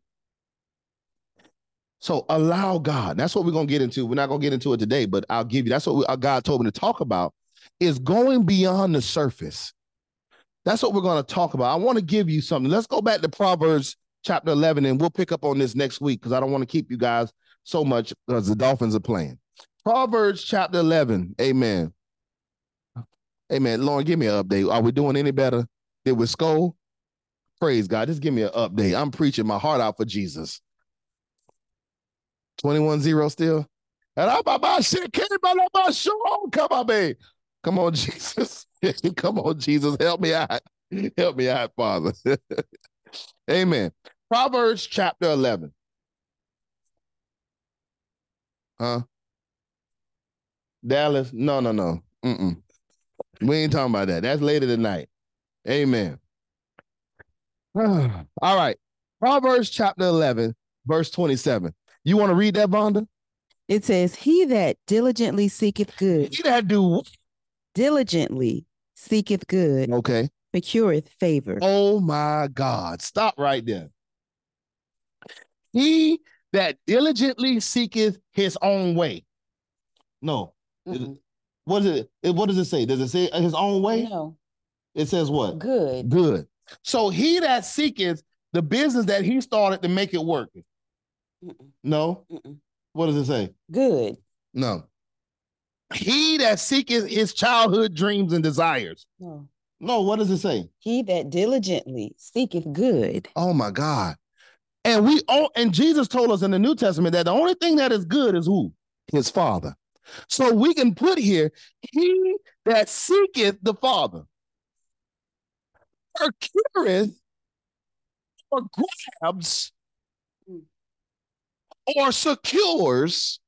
So allow God. That's what we're going to get into. We're not going to get into it today, but I'll give you. That's what we, uh, God told me to talk about is going beyond the surface. That's what we're going to talk about. I want to give you something. Let's go back to Proverbs chapter 11 and we'll pick up on this next week because I don't want to keep you guys so much because the Dolphins are playing. Proverbs chapter 11. Amen. Amen. Lauren, give me an update. Are we doing any better? Did we score? Praise God. Just give me an update. I'm preaching my heart out for Jesus. 21 0 still. And I'm about shit. Come on, babe. Come on, [laughs] Jesus. Come on, Jesus. Help me out. Help me out, Father. [laughs] Amen. Proverbs chapter 11. Huh? Dallas? No, no, no. Mm-mm. We ain't talking about that. That's later tonight. Amen. [sighs] All right. Proverbs chapter 11, verse 27. You want to read that, Vonda? It says, He that diligently seeketh good, He that do diligently seeketh good, okay. procureth favor. Oh my God. Stop right there. He that diligently seeketh his own way. No. Mm-mm. What is it? it- What does it say? Does it say his own way? No, It says what? good. Good. So he that seeketh the business that he started to make it work. Mm-mm, No. mm-mm. What does it say? Good. No. He that seeketh his childhood dreams and desires. No. No, what does it say? He that diligently seeketh good. Oh my God. And we all and Jesus told us in the New Testament that the only thing that is good is who? His father. So we can put here, he that seeketh the Father procureth or grabs or secures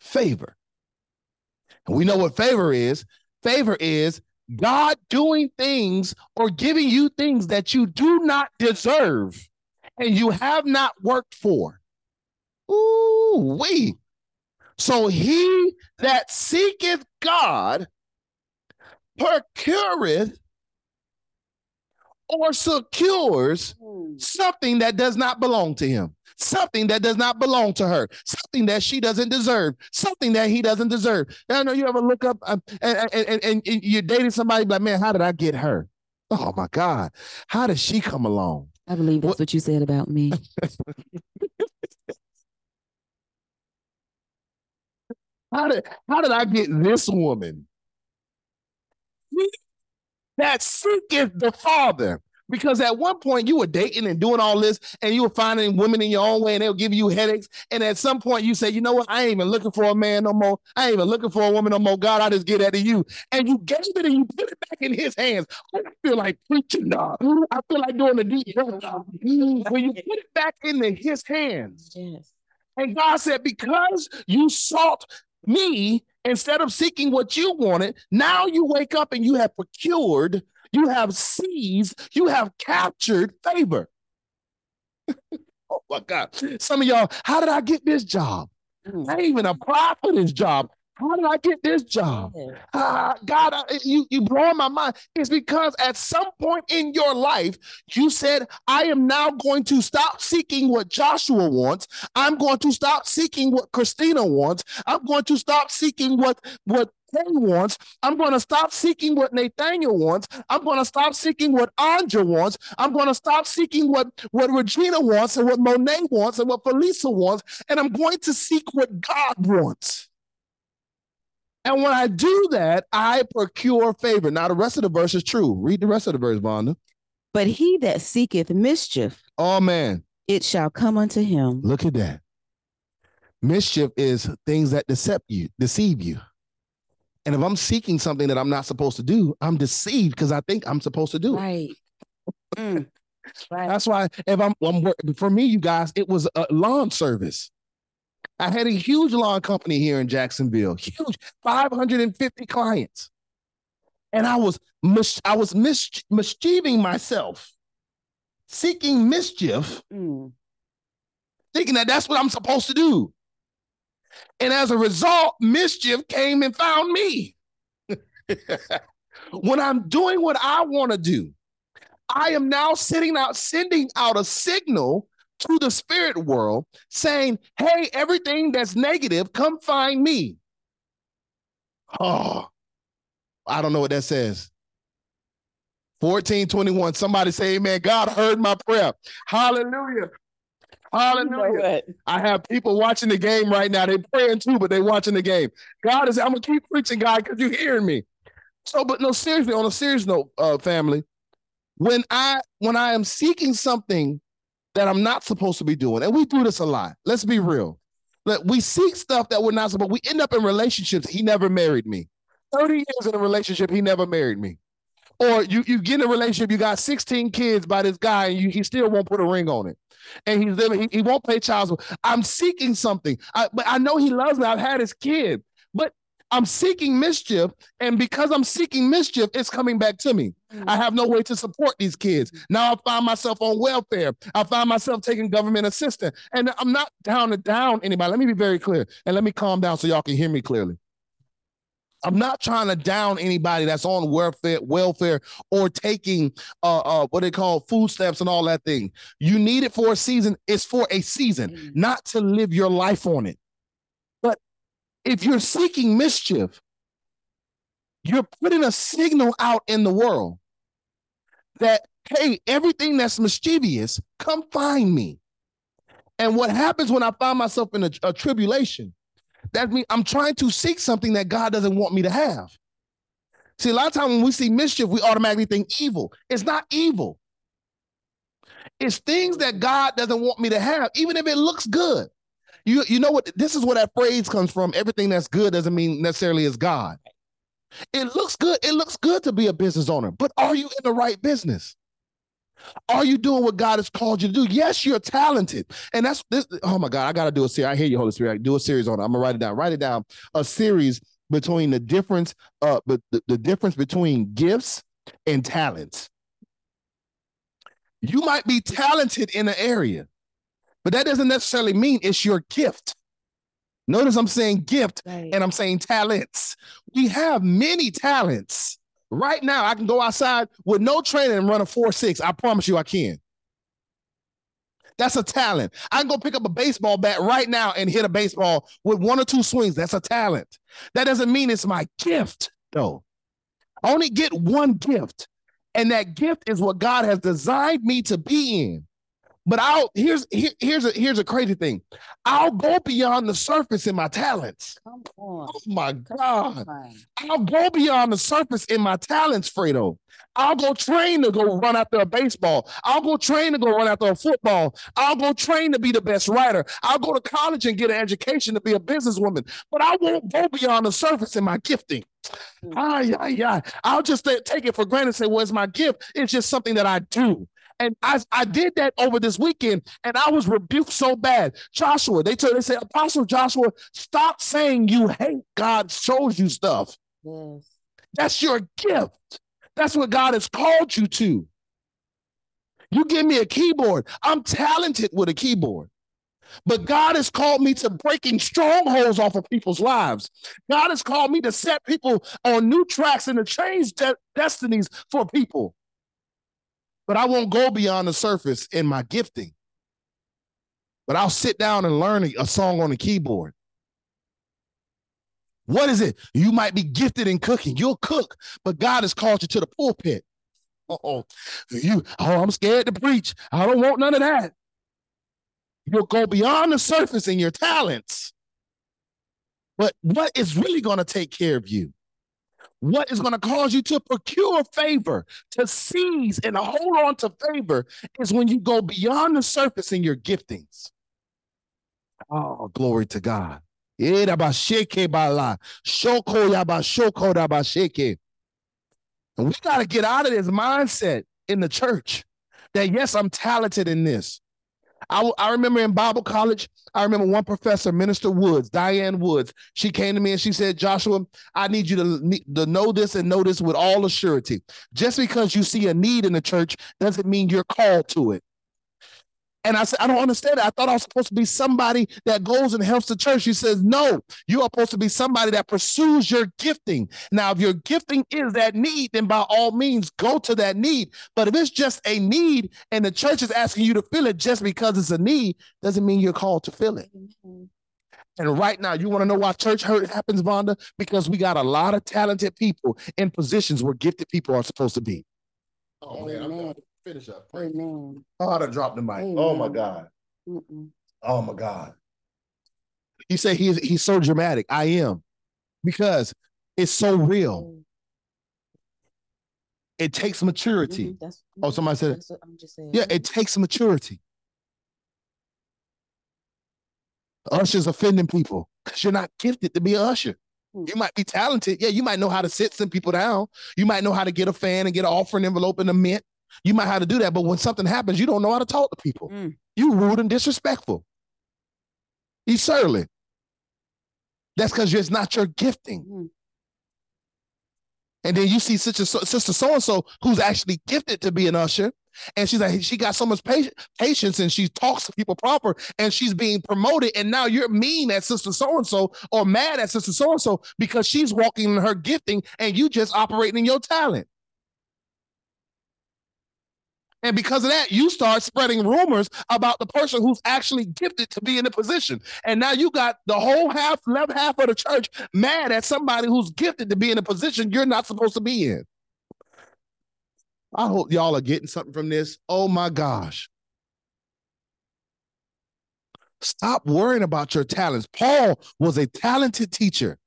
favor. And we know what favor is. Favor is God doing things or giving you things that you do not deserve and you have not worked for. Ooh, wait. So he that seeketh God procureth or secures something that does not belong to him, something that does not belong to her, something that she doesn't deserve, something that he doesn't deserve. I know you ever look up um, and, and, and, and you're dating somebody like, man, how did I get her? Oh my God, how did she come along? I believe that's What- what you said about me. [laughs] How did how did I get this woman? That seeketh the Father. Because at one point you were dating and doing all this, and you were finding women in your own way, and they'll give you headaches. And at some point you say, you know what? I ain't even looking for a man no more. I ain't even looking for a woman no more. God, I just get out of you. And you gave it and you put it back in his hands. I feel like preaching, dog. I feel like doing the deep. When you put it back into his hands. Yes. And God said, because you sought me instead of seeking what you wanted, now you wake up and you have procured, you have seized, you have captured favor. [laughs] oh my God. Some of y'all, how did I get this job? Mm. I ain't even apply for this job. How did I get this job? Ah, God, I- you you blowing my mind. It's because at some point in your life, you said, "I am now going to stop seeking what Joshua wants. I'm going to stop seeking what Christina wants. I'm going to stop seeking what what wants. I'm going to stop seeking what Nathaniel wants. I'm going to stop seeking what Anja wants. I'm going to stop seeking what what Regina wants and what Monet wants and what Felisa wants, and I'm going to seek what God wants." And when I do that, I procure favor. Now, the rest of the verse is true. Read the rest of the verse, Vonda. But he that seeketh mischief, Oh, man. it shall come unto him. Look at that. Mischief is things that deceive you, deceive you. And if I'm seeking something that I'm not supposed to do, I'm deceived because I think I'm supposed to do it. Right. Mm. Right. [laughs] That's why if I'm, I'm for me, you guys, it was a lawn service. I had a huge lawn company here in Jacksonville, huge, 550 clients. And I was mis- I was mis- mischieving myself, seeking mischief, Mm. thinking that that's what I'm supposed to do. And as a result, mischief came and found me. [laughs] when I'm doing what I want to do, I am now sitting out, sending out a signal to the spirit world saying, hey, everything that's negative, come find me. Oh, I don't know what that says. 1421. Somebody say, Amen. God heard my prayer. Hallelujah. Hallelujah. I have people watching the game right now. They're praying too, but they're watching the game. God is, I'm gonna keep preaching, God, because you're hearing me. So, but no, seriously, on a serious note, uh, family, when I when I am seeking something that I'm not supposed to be doing, and we do this a lot. Let's be real. We seek stuff that we're not supposed. To. We end up in relationships. He never married me. 30 years in a relationship, he never married me. Or you you get in a relationship, you got 16 kids by this guy, and you, he still won't put a ring on it. And he's living, he, he won't pay child support. I'm seeking something. I, but I know he loves me. I've had his kid. I'm seeking mischief, and because I'm seeking mischief, it's coming back to me. I have no way to support these kids. Now I find myself on welfare. I find myself taking government assistance. And I'm not down to down anybody. Let me be very clear and let me calm down so y'all can hear me clearly. I'm not trying to down anybody that's on welfare, welfare or taking uh, uh what they call food stamps and all that thing. You need it for a season. It's for a season, mm-hmm. not to live your life on it. If you're seeking mischief, you're putting a signal out in the world that hey, everything that's mischievous, come find me. And what happens when I find myself in a, a tribulation? That means I'm trying to seek something that God doesn't want me to have. See, a lot of times when we see mischief, we automatically think evil. It's not evil. It's things that God doesn't want me to have, even if it looks good. You, you know what? This is where that phrase comes from. Everything that's good doesn't mean necessarily is God. It looks good. It looks good to be a business owner, but are you in the right business? Are you doing what God has called you to do? Yes, you're talented. And that's this. Oh my God, I got to do a series. I hear you, Holy Spirit. I do a series on it. I'm gonna write it down. Write it down. A series between the difference, uh, but the, the difference between gifts and talents. You might be talented in an area, but that doesn't necessarily mean it's your gift. Notice I'm saying gift right. and I'm saying talents. We have many talents Right now, I can go outside with no training and run a 4 6. I promise you I can. That's a talent. I can go pick up a baseball bat right now and hit a baseball with one or two swings. That's a talent. That doesn't mean it's my gift, though. I only get one gift, and that gift is what God has designed me to be in. But I'll here's here, here's a here's a crazy thing. I'll go beyond the surface in my talents. Come on. Oh my God. I'll go beyond the surface in my talents, Fredo. I'll go train to go run after a baseball. I'll go train to go run after a football. I'll go train to be the best writer. I'll go to college and get an education to be a businesswoman. But I won't go beyond the surface in my gifting. Ah, yeah, yeah. I'll just take it for granted and say, well, it's my gift. It's just something that I do. And I, I did that over this weekend and I was rebuked so bad. Joshua, they told they said, Apostle Joshua, stop saying you hate God shows you stuff. Yes. That's your gift. That's what God has called you to. You give me a keyboard. I'm talented with a keyboard. But God has called me to breaking strongholds off of people's lives. God has called me to set people on new tracks and to change de- destinies for people but I won't go beyond the surface in my gifting. But I'll sit down and learn a song on the keyboard. What is it? You might be gifted in cooking. You'll cook, but God has called you to the pulpit. oh, you. Oh, I'm scared to preach. I don't want none of that. You'll go beyond the surface in your talents. But what is really going to take care of you what is going to cause you to procure favor, to seize and hold on to favor is when you go beyond the surface in your giftings. Oh, glory to God. Eh, and we got to get out of this mindset in the church that, yes, I'm talented in this. I, I remember in Bible college, I remember one professor, Minister Woods, Diane Woods. She came to me and she said, Joshua, I need you to, to know this and know this with all assurity. Just because you see a need in the church doesn't mean you're called to it. And I said, I don't understand it. I thought I was supposed to be somebody that goes and helps the church. He says, No, you are supposed to be somebody that pursues your gifting. Now, if your gifting is that need, then by all means go to that need. But if it's just a need and the church is asking you to fill it just because it's a need, doesn't mean you're called to fill it. And right now, you want to know why church hurt happens, Vonda? Because we got a lot of talented people in positions where gifted people are supposed to be. Oh man, Finish up. Pray. Amen. Oh, I dropped the mic. Amen. Oh my God. Mm-mm. Oh my God. You say he's he's so dramatic. I am. Because it's so real. It takes maturity. Mm-hmm. oh, somebody said I'm just saying. Yeah, it takes maturity. Ushers offending people because you're not gifted to be an usher. Hmm. You might be talented. Yeah, you might know how to sit some people down. You might know how to get a fan and get an offering envelope in a mint. You might have to do that, but when something happens, you don't know how to talk to people. Mm. You rude and disrespectful. You surly. That's because it's not your gifting. Mm. And then you see sister sister so and so who's actually gifted to be an usher, and she's like she got so much patience and she talks to people proper, and she's being promoted. And now you're mean at sister so and so or mad at sister so and so because she's walking in her gifting and you just operating in your talent. And because of that, you start spreading rumors about the person who's actually gifted to be in a position. And now you got the whole half, left half of the church mad at somebody who's gifted to be in a position you're not supposed to be in. I hope y'all are getting something from this. Oh my gosh. Stop worrying about your talents. Paul was a talented teacher.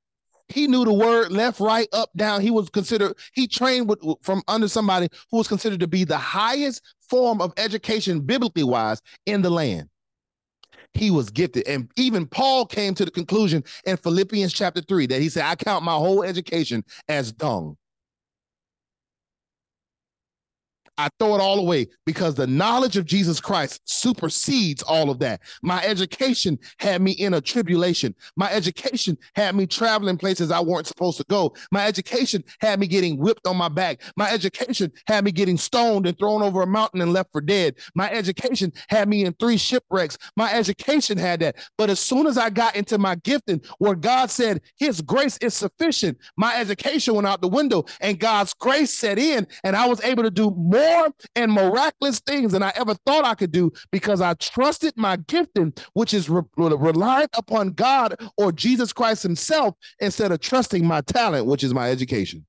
He knew the word left, right, up, down. He was considered, he trained with, from under somebody who was considered to be the highest form of education, biblically wise, in the land. He was gifted. And even Paul came to the conclusion in Philippians chapter 3 that he said, I count my whole education as dung. I throw it all away because the knowledge of Jesus Christ supersedes all of that. My education had me in a tribulation. My education had me traveling places I weren't supposed to go. My education had me getting whipped on my back. My education had me getting stoned and thrown over a mountain and left for dead. My education had me in three shipwrecks. My education had that. But as soon as I got into my gifting, where God said his grace is sufficient, my education went out the window and God's grace set in, and I was able to do more more and miraculous things than I ever thought I could do because I trusted my gifting, which is re- reliant upon God or Jesus Christ Himself, instead of trusting my talent, which is my education,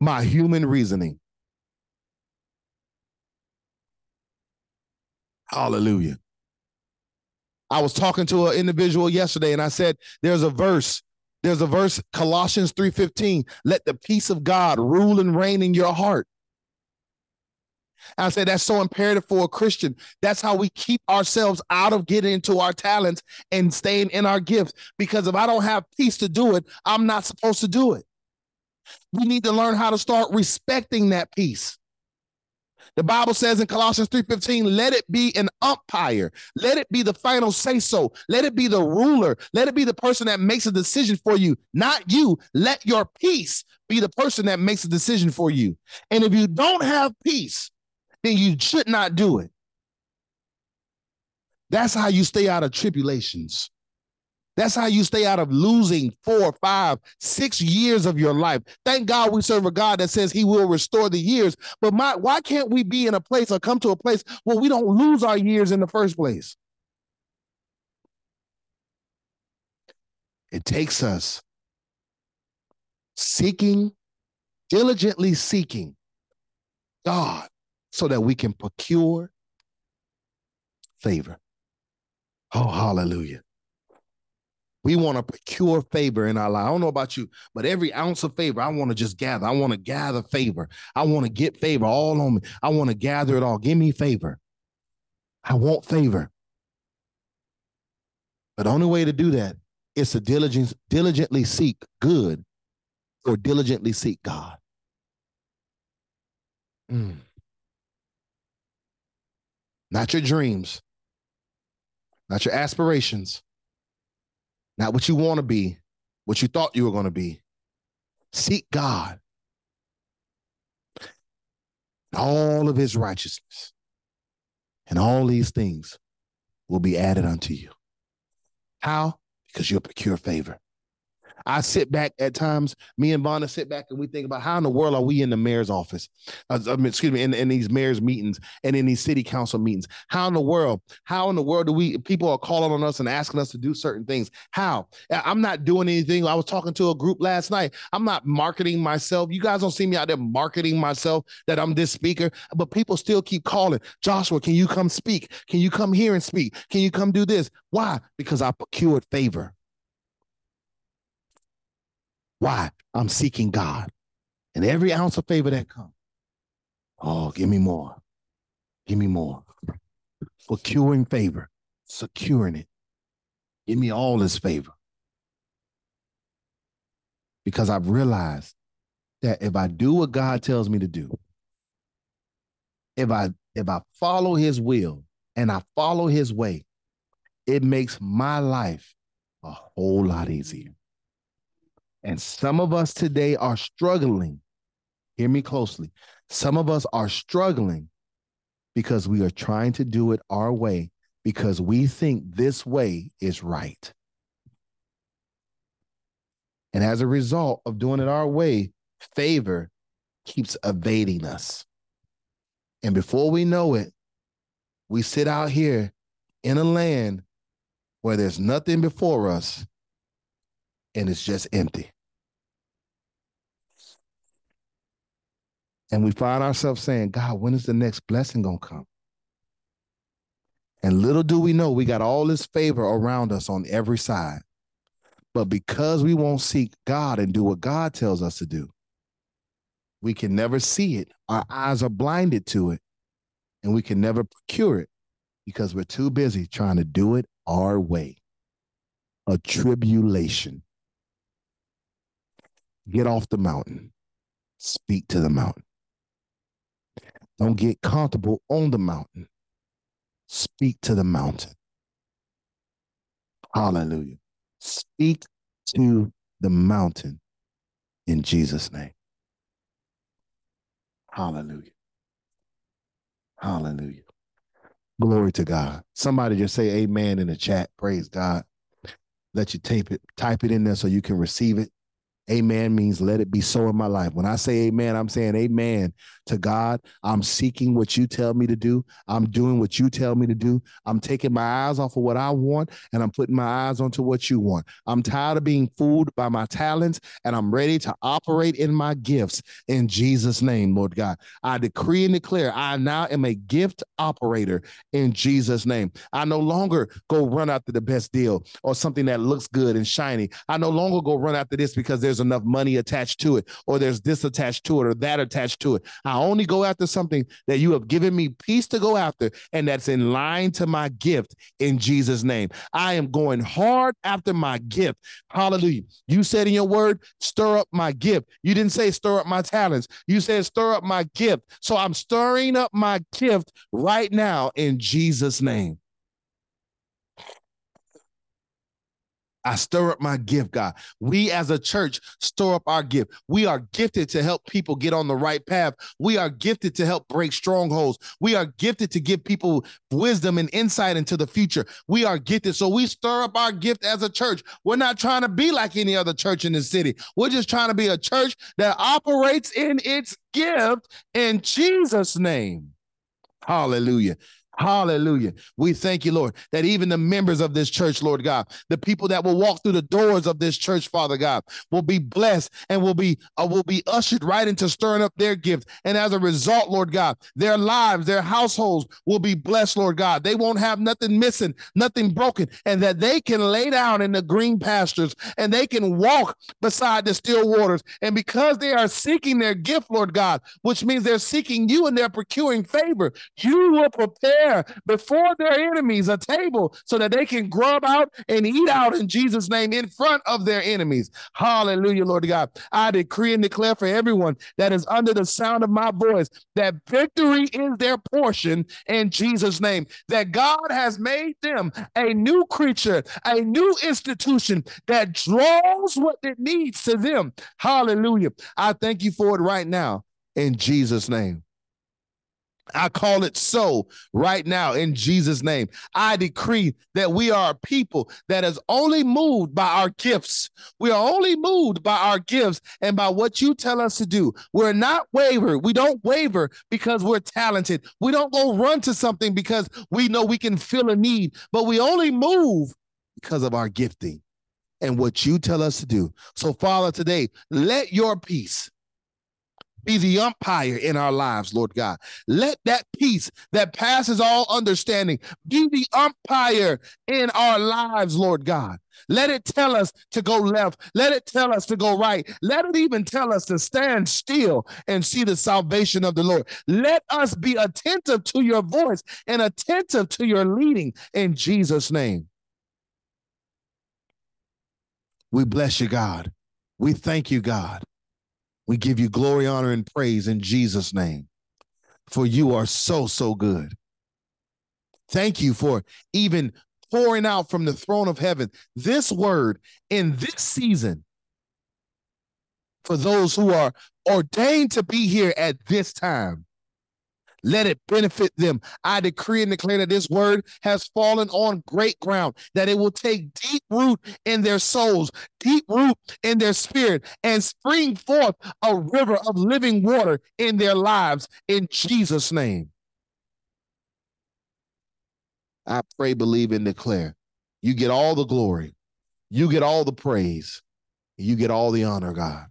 my human reasoning. Hallelujah. I was talking to an individual yesterday and I said, There's a verse there's a verse colossians 3.15 let the peace of god rule and reign in your heart I say that's so imperative for a Christian. That's how we keep ourselves out of getting into our talents and staying in our gifts. Because if I don't have peace to do it, I'm not supposed to do it. We need to learn how to start respecting that peace. The Bible says in Colossians 3:15, let it be an umpire. Let it be the final say so. Let it be the ruler. Let it be the person that makes a decision for you, not you. Let your peace be the person that makes a decision for you. And if you don't have peace, then you should not do it. That's how you stay out of tribulations. That's how you stay out of losing four, five, six years of your life. Thank God we serve a God that says he will restore the years. But my, why can't we be in a place or come to a place where we don't lose our years in the first place? It takes us seeking, diligently seeking God so that we can procure favor. Oh, hallelujah. We want to procure favor in our life. I don't know about you, but every ounce of favor, I want to just gather. I want to gather favor. I want to get favor all on me. I want to gather it all. Give me favor. I want favor. But the only way to do that is to diligently seek good or diligently seek God. Mm not your dreams, not your aspirations, not what you want to be, what you thought you were going to be. Seek God, all of his righteousness, and all these things will be added unto you. How? Because you'll procure favor. I sit back at times, me and Vonda sit back and we think about how in the world are we in the mayor's office? Uh, I mean, excuse me, in, in these mayor's meetings and in these city council meetings. How in the world, how in the world do we, people are calling on us and asking us to do certain things? How? I'm not doing anything. I was talking to a group last night. I'm not marketing myself. You guys don't see me out there marketing myself that I'm this speaker, but people still keep calling. Joshua, can you come speak? Can you come here and speak? Can you come do this? Why? Because I procured favor. Why? I'm seeking God. And every ounce of favor that comes, oh, give me more. Give me more. Procuring favor, securing it. Give me all this favor. Because I've realized that if I do what God tells me to do, if I if I follow his will and I follow his way, it makes my life a whole lot easier. And some of us today are struggling. Hear me closely. Some of us are struggling because we are trying to do it our way because we think this way is right. And as a result of doing it our way, favor keeps evading us. And before we know it, we sit out here in a land where there's nothing before us and it's just empty. And we find ourselves saying, God, when is the next blessing going to come? And little do we know, we got all this favor around us on every side. But because we won't seek God and do what God tells us to do, we can never see it. Our eyes are blinded to it, and we can never procure it because we're too busy trying to do it our way. A tribulation. Get off the mountain, speak to the mountain. Don't get comfortable on the mountain, speak to the mountain. Hallelujah. Speak to the mountain in Jesus' name. Hallelujah. Hallelujah. Glory to God. Somebody just say amen in the chat. Praise God. Let you tape it, type it in there so you can receive it. Amen means let it be so in my life. When I say amen, I'm saying amen to God. I'm seeking what you tell me to do. I'm doing what you tell me to do. I'm taking my eyes off of what I want and I'm putting my eyes onto what you want. I'm tired of being fooled by my talents and I'm ready to operate in my gifts in Jesus' name, Lord God. I decree and declare I now am a gift operator in Jesus' name. I no longer go run after the best deal or something that looks good and shiny. I no longer go run after this because there's enough money attached to it or there's this attached to it or that attached to it. I only go after something that you have given me peace to go after and that's in line to my gift in Jesus' name. I am going hard after my gift. Hallelujah. You said in your word, stir up my gift. You didn't say stir up my talents. You said stir up my gift. So I'm stirring up my gift right now in Jesus' name. I stir up my gift, God. We as a church stir up our gift. We are gifted to help people get on the right path. We are gifted to help break strongholds. We are gifted to give people wisdom and insight into the future. We are gifted. So we stir up our gift as a church. We're not trying to be like any other church in the city. We're just trying to be a church that operates in its gift in Jesus' name. Hallelujah. Hallelujah. We thank you, Lord, that even the members of this church, Lord God, the people that will walk through the doors of this church, Father God, will be blessed and will be uh, will be ushered right into stirring up their gift. And as a result, Lord God, their lives, their households will be blessed, Lord God. They won't have nothing missing, nothing broken, and that they can lay down in the green pastures and they can walk beside the still waters. And because they are seeking their gift, Lord God, which means they're seeking you and they're procuring favor, you will prepare prepare before their enemies a table so that they can grub out and eat out in Jesus' name in front of their enemies. Hallelujah, Lord God. I decree and declare for everyone that is under the sound of my voice that victory is their portion in Jesus' name, that God has made them a new creature, a new institution that draws what it needs to them. Hallelujah. I thank you for it right now in Jesus' name. I call it so right now in Jesus' name. I decree that we are a people that is only moved by our gifts. We are only moved by our gifts and by what you tell us to do. We're not waver. We don't waver because we're talented. We don't go run to something because we know we can fill a need, but we only move because of our gifting and what you tell us to do. So, Father, today, let your peace be the umpire in our lives, Lord God. Let that peace that passes all understanding be the umpire in our lives, Lord God. Let it tell us to go left. Let it tell us to go right. Let it even tell us to stand still and see the salvation of the Lord. Let us be attentive to your voice and attentive to your leading in Jesus' name. We bless you, God. We thank you, God. We give you glory, honor, and praise in Jesus' name, for you are so, so good. Thank you for even pouring out from the throne of heaven this word in this season for those who are ordained to be here at this time. Let it benefit them. I decree and declare that this word has fallen on great ground, that it will take deep root in their souls, deep root in their spirit, and spring forth a river of living water in their lives in Jesus' name. I pray, believe, and declare. You get all the glory, you get all the praise, you get all the honor, God.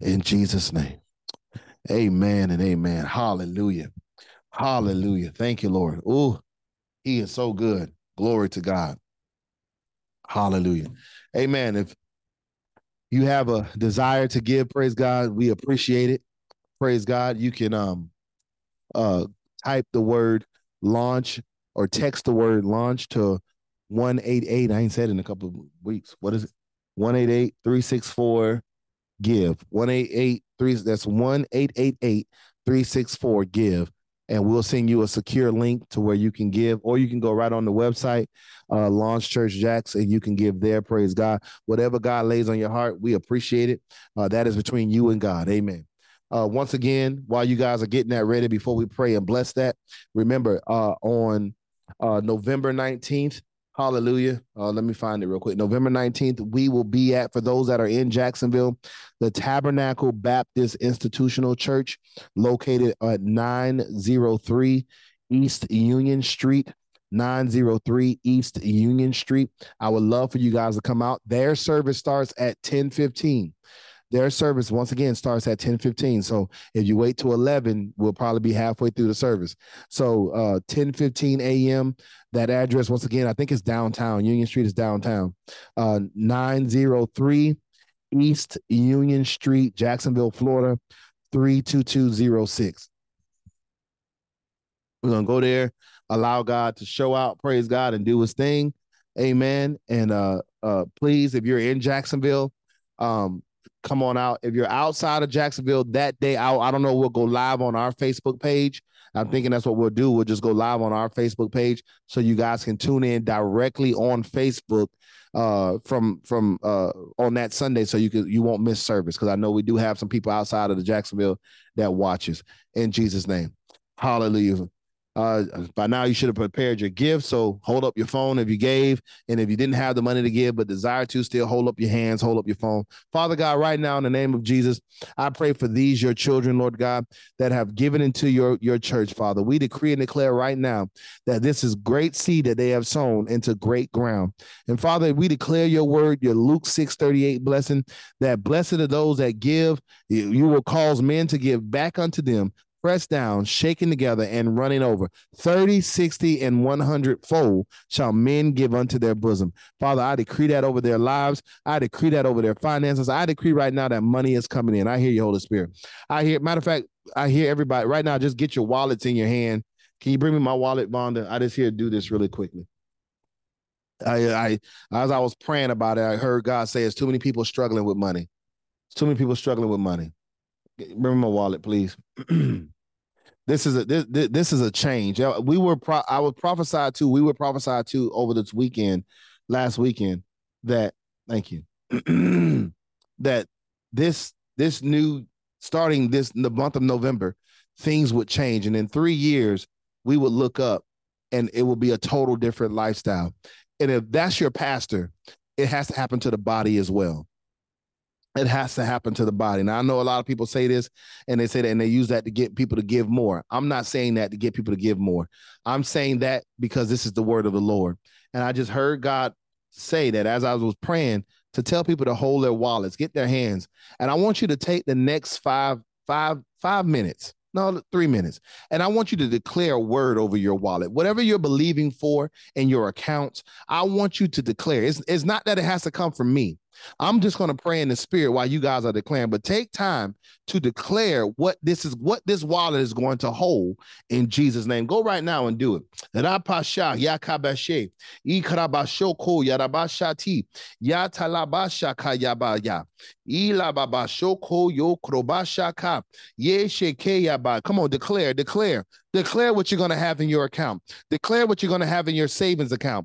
In Jesus' name. Amen and amen. Hallelujah. Hallelujah. Thank you, Lord. Oh, he is so good. Glory to God. Hallelujah. Amen. If you have a desire to give, praise God, we appreciate it. Praise God. You can um uh type the word launch or text the word launch to 188. I ain't said in a couple of weeks. What is it? 188 364 give. 188 that's 1888 364 give and we'll send you a secure link to where you can give, or you can go right on the website, uh, Launch Church Jacks, and you can give there. Praise God. Whatever God lays on your heart, we appreciate it. Uh, that is between you and God. Amen. Uh, once again, while you guys are getting that ready, before we pray and bless that, remember uh, on uh, November 19th, Hallelujah. Uh, let me find it real quick. November 19th, we will be at, for those that are in Jacksonville, the Tabernacle Baptist Institutional Church, located at 903 East Union Street. 903 East Union Street. I would love for you guys to come out. Their service starts at 1015. Their service once again starts at 10 15. So if you wait to 11, we'll probably be halfway through the service. So uh 10 15 a.m. That address, once again, I think it's downtown. Union Street is downtown. Uh 903 East Union Street, Jacksonville, Florida, 32206. We're gonna go there, allow God to show out, praise God, and do his thing. Amen. And uh uh please, if you're in Jacksonville, um, come on out. If you're outside of Jacksonville that day, I, I don't know, we'll go live on our Facebook page. I'm thinking that's what we'll do. We'll just go live on our Facebook page so you guys can tune in directly on Facebook uh from from uh on that Sunday so you can you won't miss service because I know we do have some people outside of the Jacksonville that watches in Jesus name. Hallelujah. Uh, by now, you should have prepared your gift. So hold up your phone if you gave. And if you didn't have the money to give, but desire to, still hold up your hands, hold up your phone. Father God, right now, in the name of Jesus, I pray for these, your children, Lord God, that have given into your, your church, Father. We decree and declare right now that this is great seed that they have sown into great ground. And Father, we declare your word, your Luke 6 38 blessing, that blessed are those that give, you will cause men to give back unto them pressed down, shaken together, and running over. 30, 60, and 100 fold shall men give unto their bosom. Father, I decree that over their lives. I decree that over their finances. I decree right now that money is coming in. I hear you, Holy Spirit. I hear, matter of fact, I hear everybody right now. Just get your wallets in your hand. Can you bring me my wallet, Vonda? I just here do this really quickly. I, I, as I was praying about it, I heard God say, "It's too many people struggling with money. It's too many people struggling with money." Remember my wallet, please. [clears throat] this is a this, this is a change. We were pro, I was prophesied to. We were prophesied to over this weekend, last weekend, that thank you, [clears throat] that this this new starting this the month of November, things would change, and in three years we would look up, and it will be a total different lifestyle. And if that's your pastor, it has to happen to the body as well it has to happen to the body. Now I know a lot of people say this and they say that and they use that to get people to give more. I'm not saying that to get people to give more. I'm saying that because this is the word of the Lord. And I just heard God say that as I was praying to tell people to hold their wallets, get their hands. And I want you to take the next five, five, five minutes no, three minutes. And I want you to declare a word over your wallet. Whatever you're believing for in your accounts, I want you to declare. It's, it's not that it has to come from me. I'm just going to pray in the spirit while you guys are declaring, but take time to declare what this is, what this wallet is going to hold in Jesus' name. Go right now and do it. Come on, declare, declare, Declare what you're going to have in your account. Declare what you're going to have in your savings account.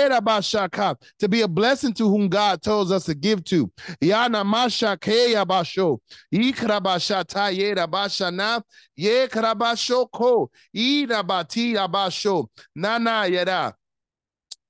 to be a blessing to whom God tells us to give to. Nana yeda.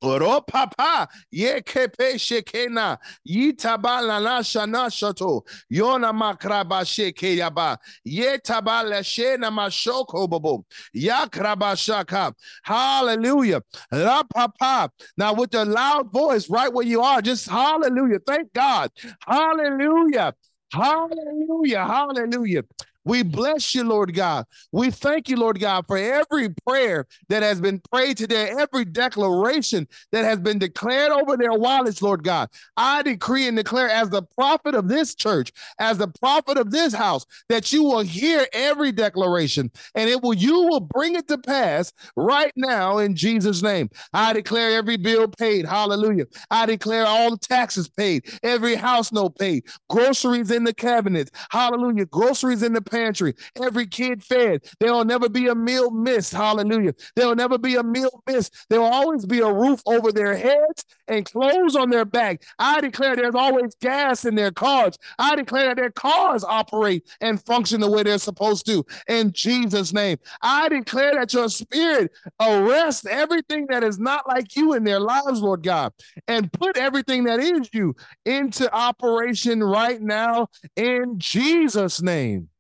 Oro papa ye kepe shekena yitabala na shana shato yona makraba sheke yaba ye tabala shena mashoko bobo yakraba shaka. Hallelujah. Papa. Now with the loud voice right where you are just hallelujah. Thank God. Hallelujah. Hallelujah. Hallelujah we bless you, Lord God. We thank you, Lord God, for every prayer that has been prayed today, every declaration that has been declared over their wallets, Lord God. I decree and declare as the prophet of this church, as the prophet of this house, that you will hear every declaration and it will you will bring it to pass right now in Jesus' name. I declare every bill paid. Hallelujah. I declare all the taxes paid, every house note paid, groceries in the cabinets. Hallelujah. Groceries in the pantry, every kid fed. There will never be a meal missed. Hallelujah. There will never be a meal missed. There will always be a roof over their heads and clothes on their back. I declare there's always gas in their cars. I declare that their cars operate and function the way they're supposed to. In Jesus' name, I declare that your spirit arrests everything that is not like you in their lives, Lord God, and put everything that is you into operation right now in Jesus' name.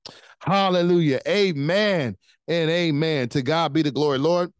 Hallelujah. Amen and amen. To God be the glory, Lord.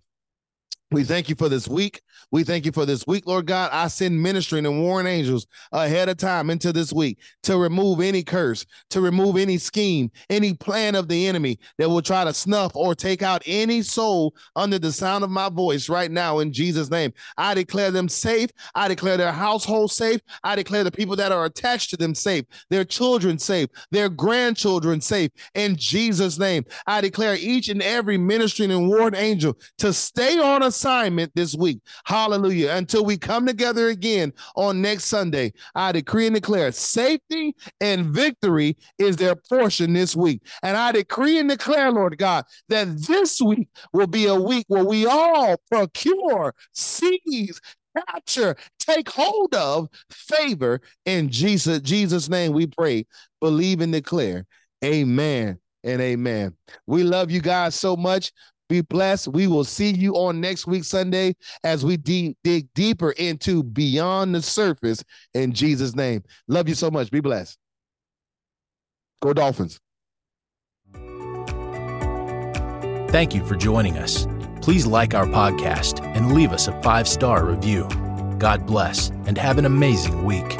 We thank you for this week. We thank you for this week, Lord God. I send ministering and warring angels ahead of time into this week to remove any curse, to remove any scheme, any plan of the enemy that will try to snuff or take out any soul under the sound of my voice right now in Jesus' name. I declare them safe. I declare their household safe. I declare the people that are attached to them safe, their children safe, their grandchildren safe in Jesus' name. I declare each and every ministering and warring angel to stay on assignment this week. Hallelujah. Until we come together again on next Sunday, I decree and declare safety and victory is their portion this week. And I decree and declare, Lord God, that this week will be a week where we all procure, seize, capture, take hold of favor in Jesus, Jesus' name we pray, believe and declare. Amen and amen. We love you guys so much. Be blessed. We will see you on next week, Sunday, as we de- dig deeper into beyond the surface in Jesus' name. Love you so much. Be blessed. Go Dolphins. Thank you for joining us. Please like our podcast and leave us a five star review. God bless and have an amazing week.